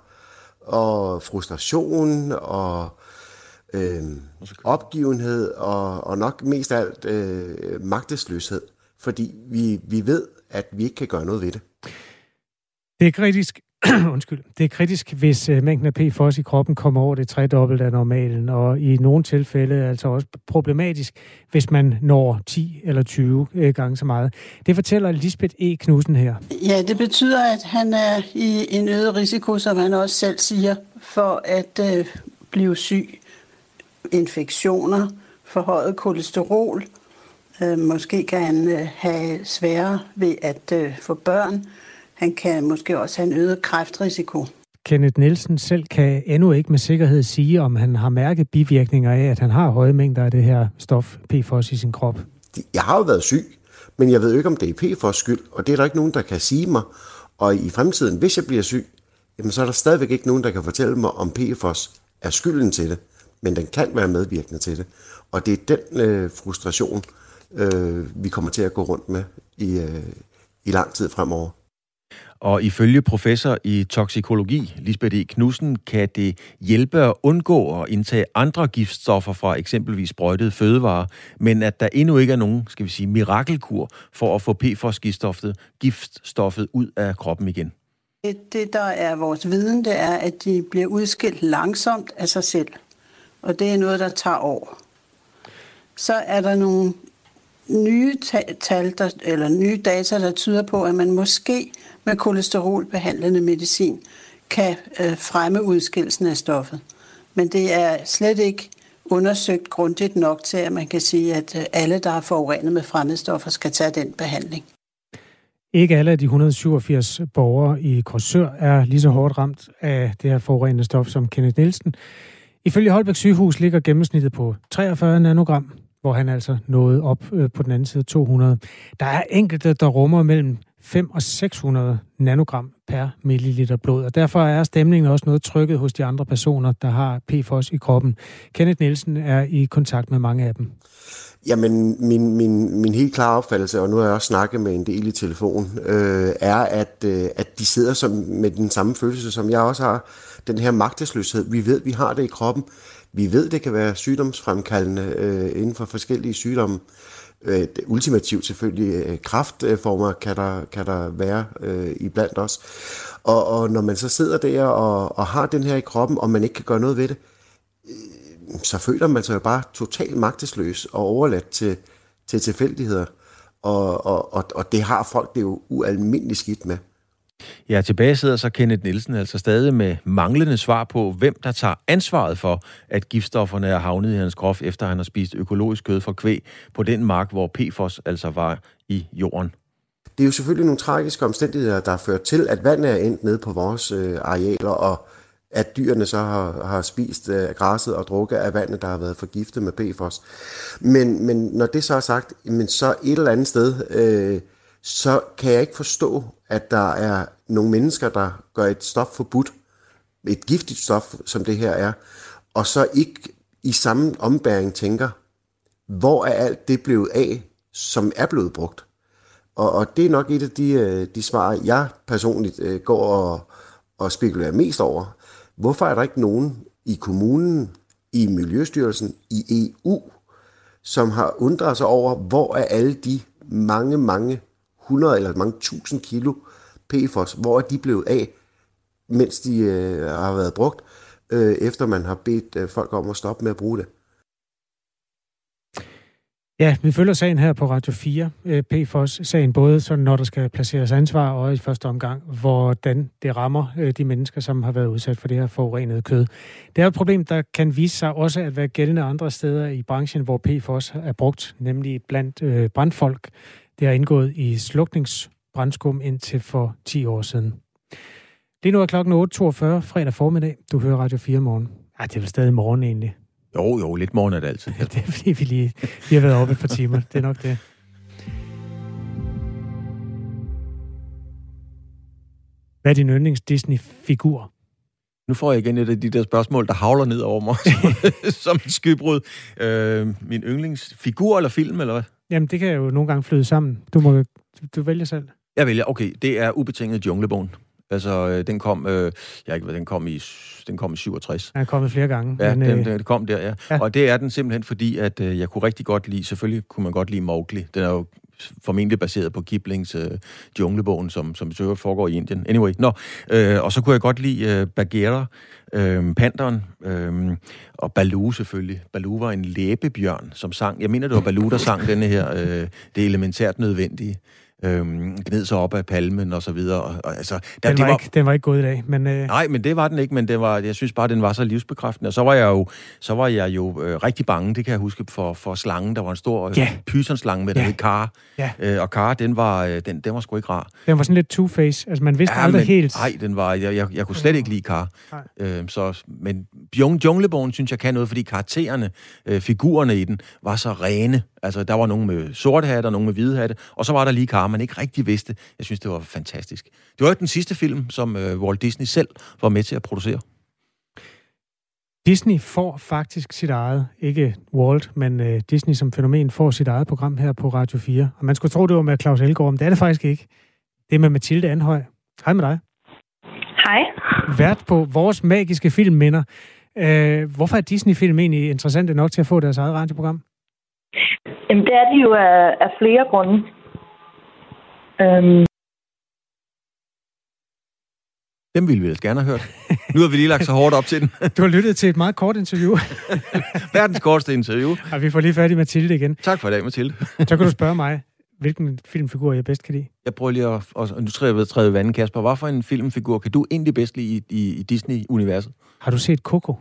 Og frustration og øhm, opgivenhed og, og nok mest af alt øh, magtesløshed. Fordi vi, vi ved, at vi ikke kan gøre noget ved det.
Det er kritisk undskyld, det er kritisk, hvis uh, mængden af PFOS i kroppen kommer over det tredobbelt af normalen, og i nogle tilfælde er altså også problematisk, hvis man når 10 eller 20 uh, øh, gange så meget. Det fortæller Lisbeth E. Knudsen her.
Ja, det betyder, at han er i en øget risiko, som han også selv siger, for at uh, blive syg. Infektioner, forhøjet kolesterol, uh, måske kan han uh, have sværere ved at uh, få børn, han kan måske også have en øget kræftrisiko.
Kenneth Nielsen selv kan endnu ikke med sikkerhed sige, om han har mærket bivirkninger af, at han har høje mængder af det her stof PFOS i sin krop.
Jeg har jo været syg, men jeg ved jo ikke, om det er PFOS skyld, og det er der ikke nogen, der kan sige mig. Og i fremtiden, hvis jeg bliver syg, jamen så er der stadigvæk ikke nogen, der kan fortælle mig, om PFOS er skylden til det, men den kan være medvirkende til det. Og det er den øh, frustration, øh, vi kommer til at gå rundt med i, øh, i lang tid fremover.
Og ifølge professor i toksikologi, Lisbeth E. Knudsen, kan det hjælpe at undgå at indtage andre giftstoffer fra eksempelvis sprøjtede fødevarer, men at der endnu ikke er nogen, skal vi sige, mirakelkur for at få PFOS-giftstoffet giftstoffet ud af kroppen igen.
Det, det, der er vores viden, det er, at de bliver udskilt langsomt af sig selv. Og det er noget, der tager år. Så er der nogle nye tal, der, eller nye data, der tyder på, at man måske med kolesterolbehandlende medicin kan øh, fremme udskillelsen af stoffet. Men det er slet ikke undersøgt grundigt nok til, at man kan sige, at øh, alle, der er forurenet med fremmedstoffer, skal tage den behandling.
Ikke alle af de 187 borgere i Korsør er lige så hårdt ramt af det her forurenende stof som Kenneth Nielsen. Ifølge Holbæk sygehus ligger gennemsnittet på 43 nanogram, hvor han altså nåede op øh, på den anden side 200. Der er enkelte, der rummer mellem 5 og 600 nanogram per milliliter blod, og derfor er stemningen også noget trykket hos de andre personer, der har PFOS i kroppen. Kenneth Nielsen er i kontakt med mange af dem.
Jamen, min, min, min helt klare opfattelse, og nu har jeg også snakket med en del i telefon, øh, er, at, øh, at de sidder som, med den samme følelse, som jeg også har. Den her magtesløshed. Vi ved, vi har det i kroppen. Vi ved, det kan være sygdomsfremkaldende øh, inden for forskellige sygdomme. Øh, ultimativt selvfølgelig øh, kraftformer kan der, kan der være øh, i blandt os. Og, og når man så sidder der og, og har den her i kroppen, og man ikke kan gøre noget ved det, øh, så føler man sig jo bare totalt magtesløs og overladt til, til tilfældigheder. Og, og, og, og det har folk det jo ualmindeligt skidt med.
Ja, tilbage sidder så Kenneth Nielsen altså stadig med manglende svar på, hvem der tager ansvaret for, at giftstofferne er havnet i hans krop, efter han har spist økologisk kød fra kvæg på den mark, hvor PFOS altså var i jorden.
Det er jo selvfølgelig nogle tragiske omstændigheder, der har ført til, at vandet er endt ned på vores øh, arealer, og at dyrene så har, har spist øh, græsset og drukket af vandet, der har været forgiftet med PFOS. Men, men når det så er sagt, men så et eller andet sted, øh, så kan jeg ikke forstå, at der er nogle mennesker, der gør et stof forbudt, et giftigt stof, som det her er, og så ikke i samme ombæring tænker, hvor er alt det blevet af, som er blevet brugt? Og, og det er nok et af de, øh, de svar, jeg personligt øh, går og, og spekulerer mest over. Hvorfor er der ikke nogen i kommunen, i Miljøstyrelsen, i EU, som har undret sig over, hvor er alle de mange, mange 100 eller mange tusind kilo PFOS, hvor er de blevet af, mens de øh, har været brugt, øh, efter man har bedt øh, folk om at stoppe med at bruge det.
Ja, vi følger sagen her på Radio 4, øh, PFOS-sagen, både sådan, når der skal placeres ansvar, og i første omgang, hvordan det rammer øh, de mennesker, som har været udsat for det her forurenede kød. Det er et problem, der kan vise sig også at være gældende andre steder i branchen, hvor PFOS er brugt, nemlig blandt øh, brandfolk. Det har indgået i slukningsbrandskum indtil for 10 år siden. Lige nu er klokken 8.42 fredag formiddag. Du hører Radio 4 morgen. Ej, det er vel stadig morgen egentlig.
Jo, jo, lidt morgen er det altid.
Det er fordi, vi lige vi har været oppe et par timer. Det er nok det. Hvad er din yndlings Disney-figur?
Nu får jeg igen et af de der spørgsmål, der havler ned over mig som et skybrud. Øh, min yndlingsfigur eller film, eller hvad?
Jamen, det kan jo nogle gange flyde sammen. Du må du, vælger selv.
Jeg vælger, okay, det er ubetinget Junglebogen. Altså, øh, den kom, øh, jeg ikke den kom i, den kom i 67.
Den er kommet flere gange.
Ja, men, den, øh... den kom der, ja. ja. Og det er den simpelthen, fordi at øh, jeg kunne rigtig godt lide, selvfølgelig kunne man godt lide Mowgli. Den er jo formentlig baseret på Kiplings øh, Junglebogen, som, som så foregår i Indien. Anyway, nå. Øh, og så kunne jeg godt lide øh, Bagheera, øh, Panderen, øh, og Baloo selvfølgelig. Baloo var en læbebjørn, som sang. Jeg mener, det var Baloo, der sang denne her, øh, det elementært nødvendige øhm, gned sig op af palmen og så videre. Og, og, altså,
der, den, var det var, ikke, den var ikke god i dag. Men, øh...
Nej, men det var den ikke, men det var, jeg synes bare, den var så livsbekræftende. Og så var jeg jo, så var jeg jo øh, rigtig bange, det kan jeg huske, for, for slangen. Der var en stor øh, ja. pythonslange med, der ja. hed Kar. Ja. Øh, og Kar, den var, øh, den, den var sgu ikke rar.
Den var sådan lidt two-face. Altså, man vidste ja, aldrig men, helt...
Nej, den var, jeg, jeg, jeg kunne slet ikke lide Kar. Øh, så, men Junglebogen synes jeg kan noget, fordi karaktererne, øh, figurerne i den, var så rene. Altså, der var nogen med sorte hatte, og nogen med hvide hatte, og så var der lige Kar, man ikke rigtig vidste. Jeg synes, det var fantastisk. Det var jo den sidste film, som øh, Walt Disney selv var med til at producere.
Disney får faktisk sit eget, ikke Walt, men øh, Disney som fænomen får sit eget program her på Radio 4. Og man skulle tro, det var med Claus Elgaard, men det er det faktisk ikke. Det er med Mathilde Anhøj, Hej med dig.
Hej.
Vært på vores magiske filmminder. Øh, hvorfor er Disney-film egentlig interessante nok til at få deres eget radioprogram?
Jamen, det er de jo af, af flere grunde. Øhm,
Dem ville vi ellers gerne have hørt. Nu har vi lige lagt så hårdt op til den.
Du har lyttet til et meget kort interview.
Verdens korteste interview.
Og vi får lige fat i Mathilde igen.
Tak for i dag, Mathilde.
Så kan du spørge mig, hvilken filmfigur jeg bedst kan lide.
Jeg prøver lige at... Og nu jeg ved træde vandet, Kasper. Hvad for en filmfigur kan du egentlig bedst lide i, i, i Disney-universet?
Har du set Coco?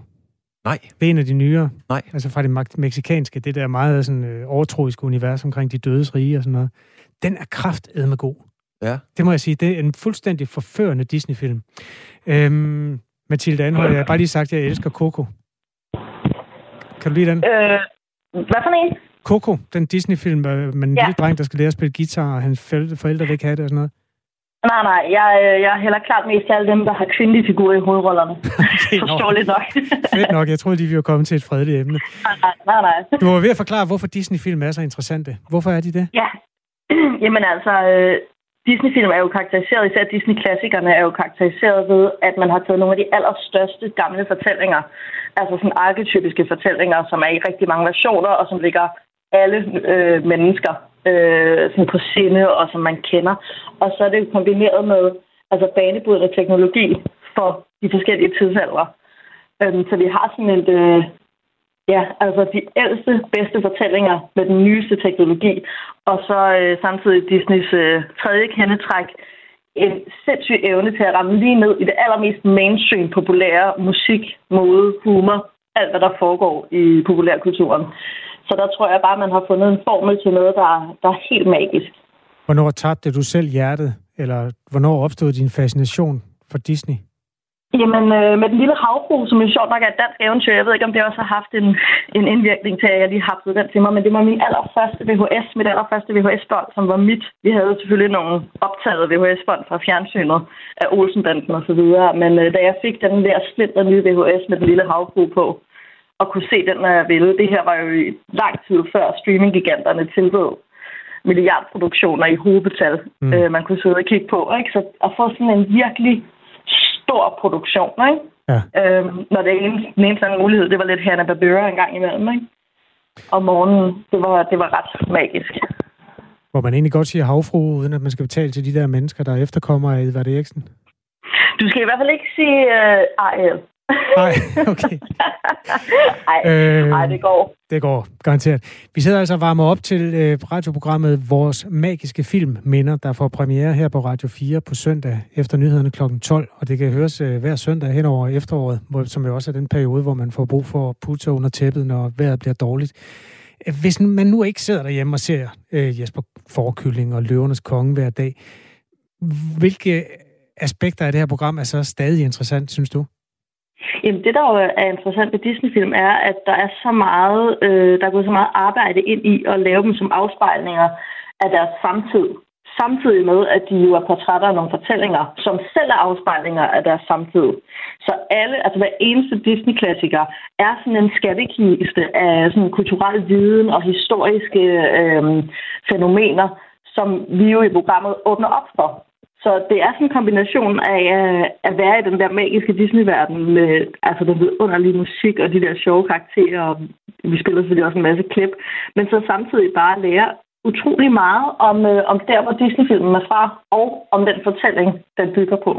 Nej.
Det er en af de nyere.
Nej.
Altså fra det meksikanske, det der meget sådan, øh, overtroiske univers omkring de dødes rige og sådan noget. Den er kraftedme god.
Ja.
Det må jeg sige. Det er en fuldstændig forførende Disney-film. Øhm, Mathilde Anhøj, jeg har bare lige sagt, at jeg elsker Coco. Kan du lide den?
øh, hvad for en?
Coco, den Disney-film øh, med en
Ja.
lille dreng, der skal lære at spille guitar, og hans forældre, forældre vil ikke have det og sådan noget.
Nej, nej, jeg, øh, jeg hælder klart mest til alle dem, der har kvindelige figurer i hovedrollerne.
Okay.
Forståeligt nok.
Fedt nok, jeg troede, de ville komme til et fredeligt emne.
nej, nej, nej, nej.
Du var ved at forklare, hvorfor Disney-film er så interessante. Hvorfor er de det?
Ja, jamen altså, øh, Disney-film er jo karakteriseret, især Disney-klassikerne er jo karakteriseret ved, at man har taget nogle af de allerstørste gamle fortællinger, altså sådan arketypiske fortællinger, som er i rigtig mange versioner, og som ligger alle øh, mennesker øh, sådan på sinde, og som man kender. Og så er det jo kombineret med altså banebrydende teknologi for de forskellige tidsalder. Øhm, så vi har sådan et, øh, Ja, altså de ældste, bedste fortællinger med den nyeste teknologi, og så øh, samtidig Disneys øh, tredje kendetræk, en sindssyg evne til at ramme lige ned i det allermest mainstream populære musik, mode, humor, alt hvad der foregår i populærkulturen. Så der tror jeg bare, man har fundet en formel til noget, der, der er helt magisk.
Hvornår tabte du selv hjertet? Eller hvornår opstod din fascination for Disney?
Jamen, øh, med den lille havfru, som jo sjovt nok er et dansk eventyr, jeg ved ikke, om det også har haft en, en indvirkning til, at jeg lige har den til mig, men det var min allerførste VHS, mit allerførste VHS-bånd, som var mit. Vi havde selvfølgelig nogle optaget VHS-bånd fra fjernsynet af Olsenbanden og så videre, men øh, da jeg fik den der splinter nye VHS med den lille havfru på, og kunne se den, når jeg ville, det her var jo i lang tid før streaminggiganterne tilbød milliardproduktioner i hovedbetal,
mm.
øh, man kunne sidde og kigge på. Ikke? Så at få sådan en virkelig stor produktion, ikke?
Ja.
Øhm, når det eneste, den eneste anden mulighed, det var lidt Hanna-Barbera en gang imellem, ikke? Om morgenen, det var, det var ret magisk.
Hvor man egentlig godt siger havfru, uden at man skal betale til de der mennesker, der efterkommer af Edvard Eriksen.
Du skal i hvert fald ikke sige øh, Ariel.
Nej, okay.
Ej,
Øh,
ej, det går.
Det går, garanteret. Vi sidder altså og varmer op til øh, radioprogrammet Vores Magiske Film Minder, der får premiere her på Radio 4 på søndag efter nyhederne kl. 12, og det kan høres øh, hver søndag hen over efteråret, hvor, som jo også er den periode, hvor man får brug for at putte under tæppet, når vejret bliver dårligt. Øh, Hvis man nu ikke sidder derhjemme og ser øh, Jesper Forkylling og Løvernes Konge hver dag, hvilke aspekter af det her program er så stadig interessant, synes du?
Jamen, det, der jo er interessant ved Disney-film, er, at der er så meget, øh, der er gået så meget arbejde ind i at lave dem som afspejlinger af deres samtid. Samtidig med, at de jo er portrætter af nogle fortællinger, som selv er afspejlinger af deres samtid. Så alle, altså hver eneste Disney-klassiker, er sådan en skattekiste af sådan kulturel viden og historiske øh, fænomener, som vi jo i programmet åbner op for. Så det er sådan en kombination af øh, at være i den der magiske Disney-verden med altså den vidunderlige musik og de der sjove karakterer. Og vi spiller selvfølgelig også en masse klip. Men så samtidig bare lære utrolig meget om, øh, om der, hvor Disney-filmen er fra, og om den fortælling, den bygger på.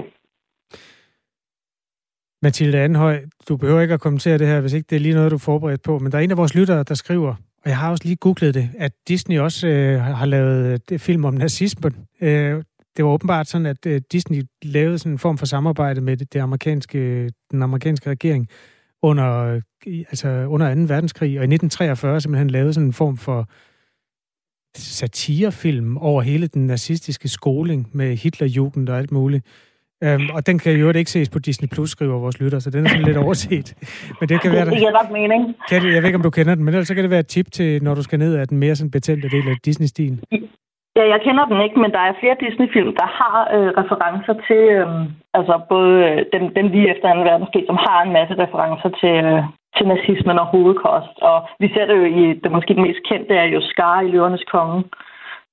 Mathilde Anhøj, du behøver ikke at kommentere det her, hvis ikke det er lige noget, du er forberedt på, men der er en af vores lyttere, der skriver, og jeg har også lige googlet det, at Disney også øh, har lavet øh, det film om nazismen. Øh, det var åbenbart sådan, at øh, Disney lavede sådan en form for samarbejde med det, det amerikanske, den amerikanske regering under, øh, altså under 2. verdenskrig, og i 1943 simpelthen lavede sådan en form for satirefilm over hele den nazistiske skoling med Hitlerjugend og alt muligt. Um, og den kan jo ikke ses på Disney Plus, skriver vores lytter, så den er sådan lidt overset. Men det kan være,
Det giver nok mening.
kan det, jeg ved ikke, om du kender den, men ellers så kan det være et tip til, når du skal ned af den mere sådan betændte del af Disney-stilen.
Ja, jeg kender den ikke, men der er flere Disney-film, der har øh, referencer til, øh, altså både den, dem, dem lige efter 2. verdenskrig, som har en masse referencer til, øh, til nazismen og holocaust. Og vi ser det jo i, det måske den mest kendte er jo Scar i Løvernes Konge,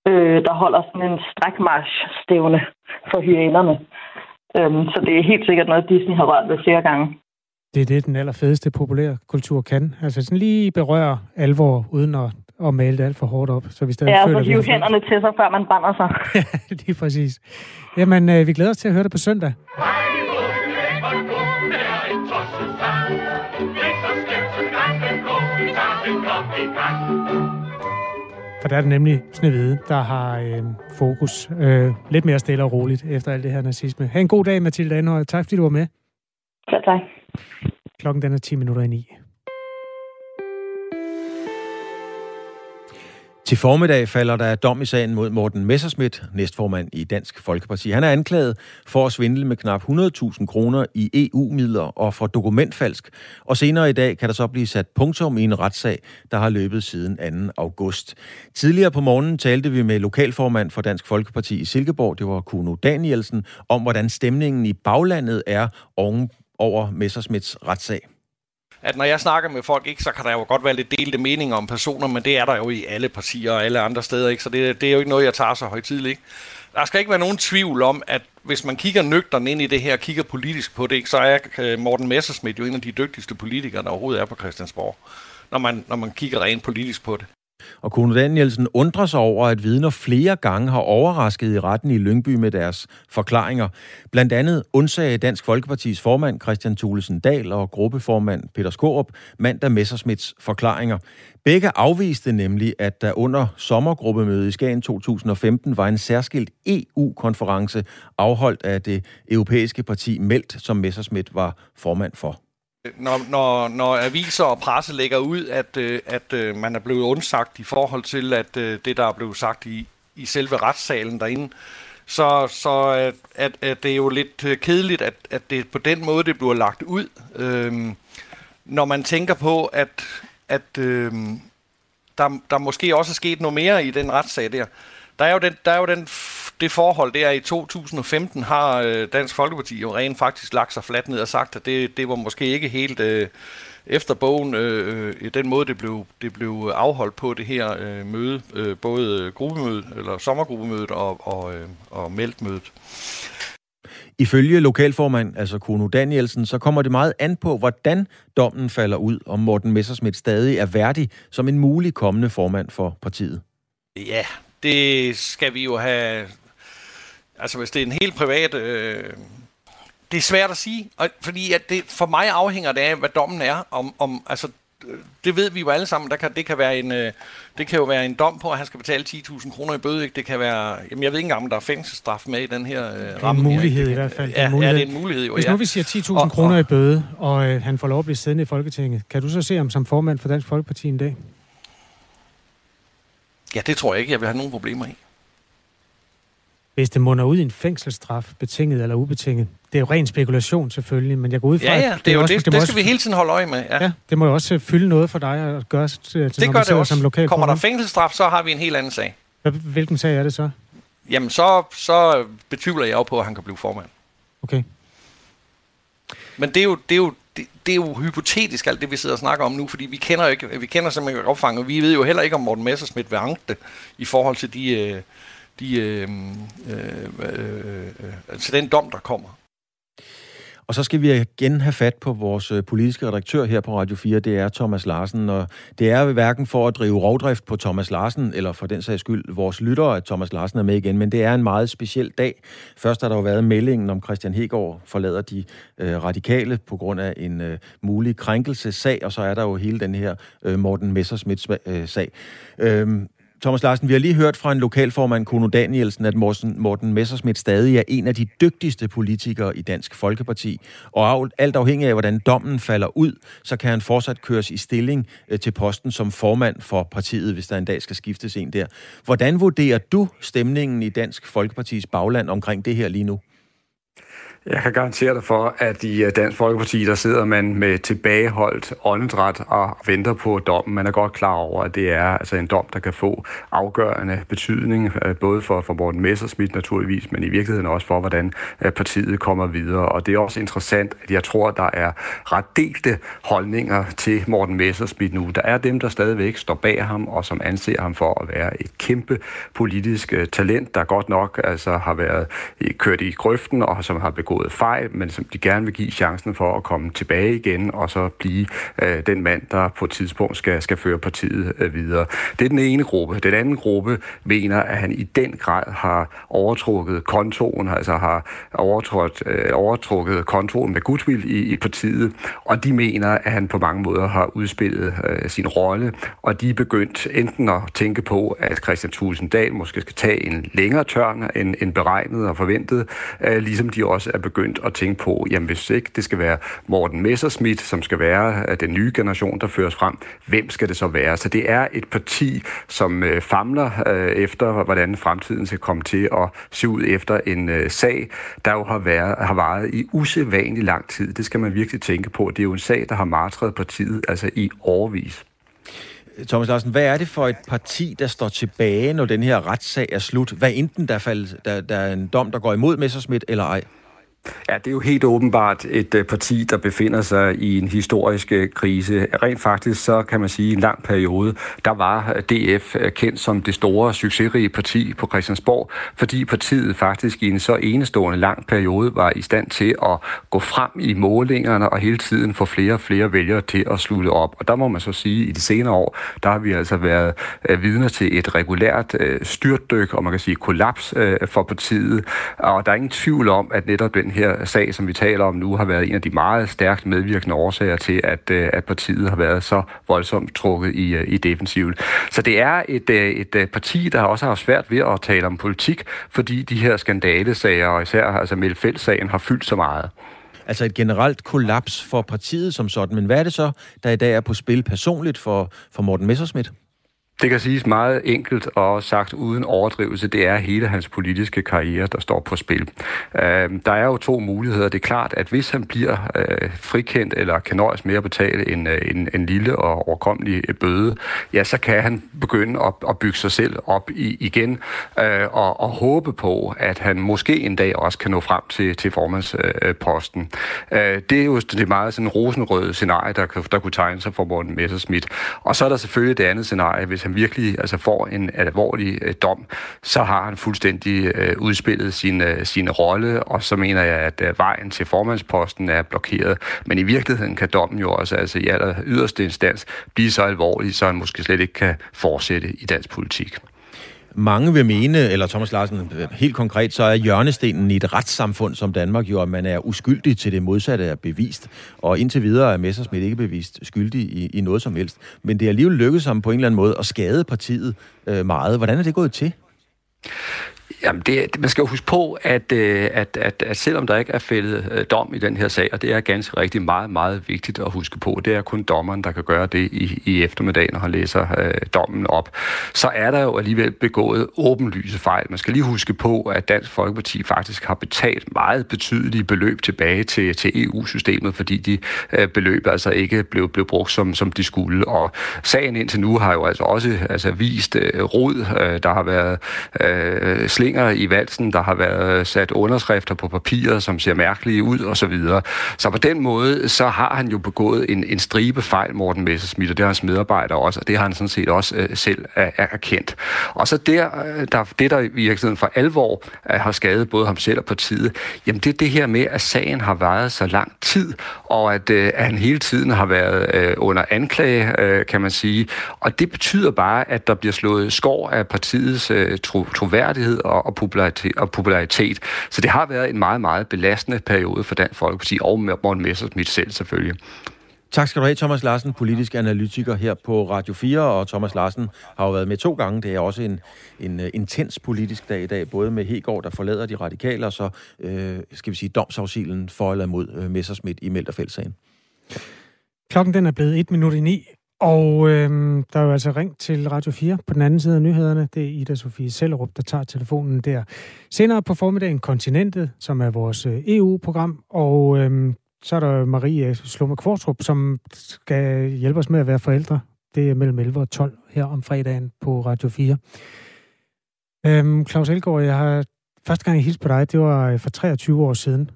øh, der holder sådan en strækmarsch-stævne for hyænerne. Øhm, så det er helt sikkert noget, Disney har rørt ved flere gange.
Det er det, den allerfedeste populære kultur kan. Altså sådan lige berøre alvor, uden at, at male det alt for hårdt op. Så vi stadig
ja,
føler,
så hive hænderne til sig, før man brænder sig.
ja, lige præcis. Jamen, øh, vi glæder os til at høre det på søndag. For der er det nemlig Snevide, der har øh, fokus øh, lidt mere stille og roligt efter alt det her nazisme. Ha' en god dag, Mathilde Anhøj. Tak fordi du var med.
Ja, tak.
Klokken den er 10 minutter i 9.
Til formiddag falder der dom i sagen mod Morten Messerschmidt, næstformand i Dansk Folkeparti. Han er anklaget for at svindle med knap 100.000 kroner i EU-midler og for dokumentfalsk. Og senere i dag kan der så blive sat punktum i en retssag, der har løbet siden 2. august. Tidligere på morgenen talte vi med lokalformand for Dansk Folkeparti i Silkeborg, det var Kuno Danielsen, om hvordan stemningen i baglandet er oven over Messerschmidts retssag
at når jeg snakker med folk, ikke, så kan der jo godt være lidt delte meninger om personer, men det er der jo i alle partier og alle andre steder, ikke? så det, det er jo ikke noget, jeg tager så højtidligt. Ikke? Der skal ikke være nogen tvivl om, at hvis man kigger nøgteren ind i det her, kigger politisk på det, ikke, så er øh, Morten Messersmith jo en af de dygtigste politikere, der overhovedet er på Christiansborg, når man, når man kigger rent politisk på det.
Og Kone Danielsen undrer sig over, at vidner flere gange har overrasket i retten i Lyngby med deres forklaringer. Blandt andet undsagde Dansk Folkepartis formand Christian Thulesen Dahl og gruppeformand Peter Skorup mandag Messersmiths forklaringer. Begge afviste nemlig, at der under sommergruppemødet i Skagen 2015 var en særskilt EU-konference afholdt af det europæiske parti Meldt, som Messersmith var formand for
når, når, når aviser og presse lægger ud, at, øh, at øh, man er blevet undsagt i forhold til, at øh, det, der er blevet sagt i, i selve retssalen derinde, så, så at, at, at det er jo lidt kedeligt, at, at det på den måde, det bliver lagt ud. Øhm, når man tænker på, at, at øhm, der, der måske også er sket noget mere i den retssag der. Der er jo den, der er jo den det forhold der i 2015 har øh, Dansk Folkeparti jo rent faktisk lagt sig fladt ned og sagt, at det, det var måske ikke helt øh, efter bogen, øh, øh, den måde det blev, det blev afholdt på det her øh, møde, øh, både gruppemødet, eller sommergruppemødet og, og, øh, og meldtmødet.
Ifølge lokalformand, altså Kuno Danielsen, så kommer det meget an på, hvordan dommen falder ud, om Morten Messersmith stadig er værdig som en mulig kommende formand for partiet.
Ja, det skal vi jo have Altså hvis det er en helt privat... Øh, det er svært at sige, og, fordi at det, for mig afhænger det af, hvad dommen er. Om, om, altså, det ved vi jo alle sammen. Der kan, det, kan være en, øh, det kan jo være en dom på, at han skal betale 10.000 kroner i bøde. Ikke? Det kan være... Jamen, jeg ved ikke engang, om der er fængselsstraf med i den her øh,
er en mulighed i hvert fald.
Ja, ja, det er en mulighed jo.
Hvis nu vi siger 10.000 kroner i bøde, og øh, han får lov at blive siddende i Folketinget, kan du så se ham som formand for Dansk Folkeparti en dag?
Ja, det tror jeg ikke, jeg vil have nogen problemer i
hvis det munder ud i en fængselsstraf, betinget eller ubetinget. Det er jo ren spekulation selvfølgelig, men jeg går ud fra,
ja, ja, det, er jo også, det, det, det skal også, vi hele tiden holde øje med. Ja.
ja, det må jo også fylde noget for dig at gøre til, det gør det også. som lokal
Kommer der fængselsstraf, så har vi en helt anden sag.
Hvilken sag er det så?
Jamen, så, så betvivler jeg jo på, at han kan blive formand.
Okay.
Men det er jo, det er jo, det, det er jo hypotetisk, alt det, vi sidder og snakker om nu, fordi vi kender, ikke, vi kender simpelthen ikke opfanget. Vi ved jo heller ikke, om Morten Messersmith vil anke det, i forhold til de, øh, de, øh, øh, øh, øh, altså den dom, der kommer.
Og så skal vi igen have fat på vores øh, politiske redaktør her på Radio 4, det er Thomas Larsen. Og det er hverken for at drive rovdrift på Thomas Larsen, eller for den sags skyld vores lyttere, at Thomas Larsen er med igen, men det er en meget speciel dag. Først har der jo været meldingen om Christian Hegård forlader de øh, radikale på grund af en øh, mulig krænkelsessag, og så er der jo hele den her øh, Morten Messersmith-sag. Øh, Thomas Larsen, vi har lige hørt fra en lokalformand, Kuno Danielsen, at Morten Messersmith stadig er en af de dygtigste politikere i Dansk Folkeparti. Og alt afhængig af, hvordan dommen falder ud, så kan han fortsat køres i stilling øh, til posten som formand for partiet, hvis der en dag skal skiftes en der. Hvordan vurderer du stemningen i Dansk Folkepartis bagland omkring det her lige nu?
Jeg kan garantere dig for, at i øh, Dansk Folkeparti, der sidder man med tilbageholdt åndedræt og venter på dommen. Man er godt klar over, at det er altså en dom, der kan få afgørende betydning, øh, både for, for Morten Messersmith naturligvis, men i virkeligheden også for, hvordan øh, partiet kommer videre. Og det er også interessant, at jeg tror, der er ret delte holdninger til Morten Messersmith nu. Der er dem, der stadigvæk står bag ham, og som anser ham for at være et kæmpe politisk talent, der godt nok altså har været kørt i grøften, og som har begået begået fejl, men som de gerne vil give chancen for at komme tilbage igen og så blive øh, den mand, der på et tidspunkt skal, skal føre partiet øh, videre. Det er den ene gruppe. Den anden gruppe mener, at han i den grad har overtrukket kontoen, altså har overtrådt, øh, overtrukket kontoen med goodwill i, i partiet, og de mener, at han på mange måder har udspillet øh, sin rolle, og de er begyndt enten at tænke på, at Christian Tulsendal måske skal tage en længere tørn end, end beregnet og forventet, øh, ligesom de også er begyndt at tænke på, jamen hvis ikke det skal være Morten Messerschmidt, som skal være øh, den nye generation, der føres frem, hvem skal det så være? Så det er et parti, som øh, famler øh, efter, hvordan fremtiden skal komme til at se ud efter en øh, sag, der jo har, været, har varet i usædvanlig lang tid. Det skal man virkelig tænke på. Det er jo en sag, der har martret partiet altså i årvis.
Thomas Larsen, hvad er det for et parti, der står tilbage, når den her retssag er slut? Hvad enten der, fald, der, der er en dom, der går imod Messersmith eller ej?
Ja, det er jo helt åbenbart et øh, parti, der befinder sig i en historisk øh, krise. Rent faktisk, så kan man sige, i en lang periode, der var øh, DF kendt som det store, succesrige parti på Christiansborg, fordi partiet faktisk i en så enestående lang periode var i stand til at gå frem i målingerne og hele tiden få flere og flere vælgere til at slutte op. Og der må man så sige, at i de senere år, der har vi altså været vidner til et regulært styrtdyk, og man kan sige kollaps for partiet. Og der er ingen tvivl om, at netop den her sag, som vi taler om nu, har været en af de meget stærkt medvirkende årsager til, at, øh, at partiet har været så voldsomt trukket i, øh, i defensiven. Så det er et, øh, et parti, der også har svært ved at tale om politik, fordi de her skandalesager, og især altså Melfeldt-sagen, har fyldt så meget.
Altså et generelt kollaps for partiet som sådan. Men hvad er det så, der i dag er på spil personligt for, for Morten Messerschmidt?
Det kan siges meget enkelt og sagt uden overdrivelse. Det er hele hans politiske karriere, der står på spil. Øh, der er jo to muligheder. Det er klart, at hvis han bliver øh, frikendt eller kan nøjes med at betale en, øh, en, en lille og overkommelig bøde, ja, så kan han begynde at, at bygge sig selv op i, igen øh, og, og håbe på, at han måske en dag også kan nå frem til, til formandsposten. Øh, øh det er jo det meget sådan rosenrøde scenarie, der, der kunne tegne sig for Morten Messerschmidt. Og så er der selvfølgelig det andet scenarie, hvis han virkelig altså, får en alvorlig øh, dom, så har han fuldstændig øh, udspillet sin, øh, sin rolle, og så mener jeg, at øh, vejen til formandsposten er blokeret. Men i virkeligheden kan dommen jo også altså, i aller yderste instans blive så alvorlig, så han måske slet ikke kan fortsætte i dansk politik.
Mange vil mene, eller Thomas Larsen, helt konkret, så er hjørnestenen i et retssamfund som Danmark jo, at man er uskyldig til det modsatte er bevist. Og indtil videre er Messersmith ikke bevist skyldig i, i noget som helst. Men det er alligevel lykkedes ham på en eller anden måde at skade partiet øh, meget. Hvordan er det gået til?
Jamen, det, man skal jo huske på, at, øh, at, at, at selvom der ikke er fældet øh, dom i den her sag, og det er ganske rigtig meget, meget vigtigt at huske på, det er kun dommeren, der kan gøre det i, i eftermiddag, når han læser øh, dommen op, så er der jo alligevel begået åbenlyse fejl. Man skal lige huske på, at Dansk Folkeparti faktisk har betalt meget betydelige beløb tilbage til, til EU-systemet, fordi de øh, beløb altså ikke blev, blev brugt, som, som de skulle. Og sagen indtil nu har jo altså også altså, vist øh, rod. Øh, der har været øh, slinger i valsen, der har været sat underskrifter på papiret, som ser mærkelige ud og så videre. Så på den måde, så har han jo begået en, en stribe fejl, Morten Messersmith, og det har hans medarbejdere også, og det har han sådan set også øh, selv er, erkendt. Og så der, øh, der, det, der i virkeligheden for alvor øh, har skadet både ham selv og partiet, jamen det er det her med, at sagen har varet så lang tid, og at, øh, at han hele tiden har været øh, under anklage, øh, kan man sige. Og det betyder bare, at der bliver slået skår af partiets øh, tro, troværdighed og, og, popularitet, og popularitet. Så det har været en meget, meget belastende periode for Dansk Folkeparti og Morten Messersmith selv selvfølgelig.
Tak skal du have, Thomas Larsen, politisk analytiker her på Radio 4, og Thomas Larsen har jo været med to gange. Det er også en, en uh, intens politisk dag i dag, både med Hegård, der forlader de radikale, og så, uh, skal vi sige, domsafsilen for eller imod uh, Messersmith i Melterfældssagen.
Klokken den er blevet et minut i ni, og øhm, der er jo altså ringt til Radio 4 på den anden side af nyhederne. Det er Ida Sofie Sellerup, der tager telefonen der. Senere på formiddagen Kontinentet, som er vores øh, EU-program, og øhm, så er der Marie Slumme Kvartrup, som skal hjælpe os med at være forældre. Det er mellem 11 og 12 her om fredagen på Radio 4. Øhm, Claus Elgaard, jeg har første gang jeg hilste på dig, det var øh, for 23 år siden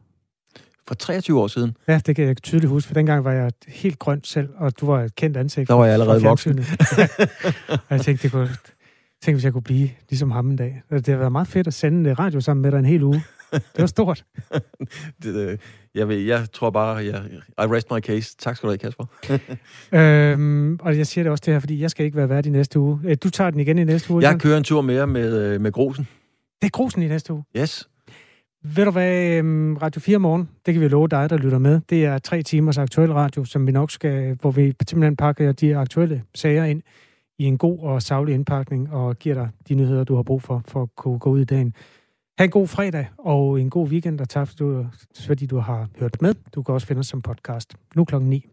for 23 år siden.
Ja, det kan jeg tydeligt huske, for dengang var jeg helt grønt selv, og du var et kendt ansigt.
Der var jeg allerede voksen.
og jeg tænkte, det kunne, tænkte, hvis jeg kunne blive ligesom ham en dag. Det har været meget fedt at sende radio sammen med dig en hel uge. Det var stort.
det, øh, jeg, ved, jeg tror bare, jeg, I rest my case. Tak skal du have, Kasper.
øhm, og jeg siger det også det her, fordi jeg skal ikke være vært i næste uge. Øh, Du tager den igen i næste uge.
Jeg kører en tur mere med, øh, med Grosen.
Det er grusen i næste uge.
Yes.
Ved du hvad, øhm, Radio 4 morgen, det kan vi love dig, der lytter med. Det er tre timers aktuel radio, som vi nok skal, hvor vi simpelthen pakker de aktuelle sager ind i en god og savlig indpakning og giver dig de nyheder, du har brug for, for at kunne gå ud i dagen. Ha' en god fredag og en god weekend, og tak fordi du, fordi du har hørt med. Du kan også finde os som podcast. Nu klokken 9.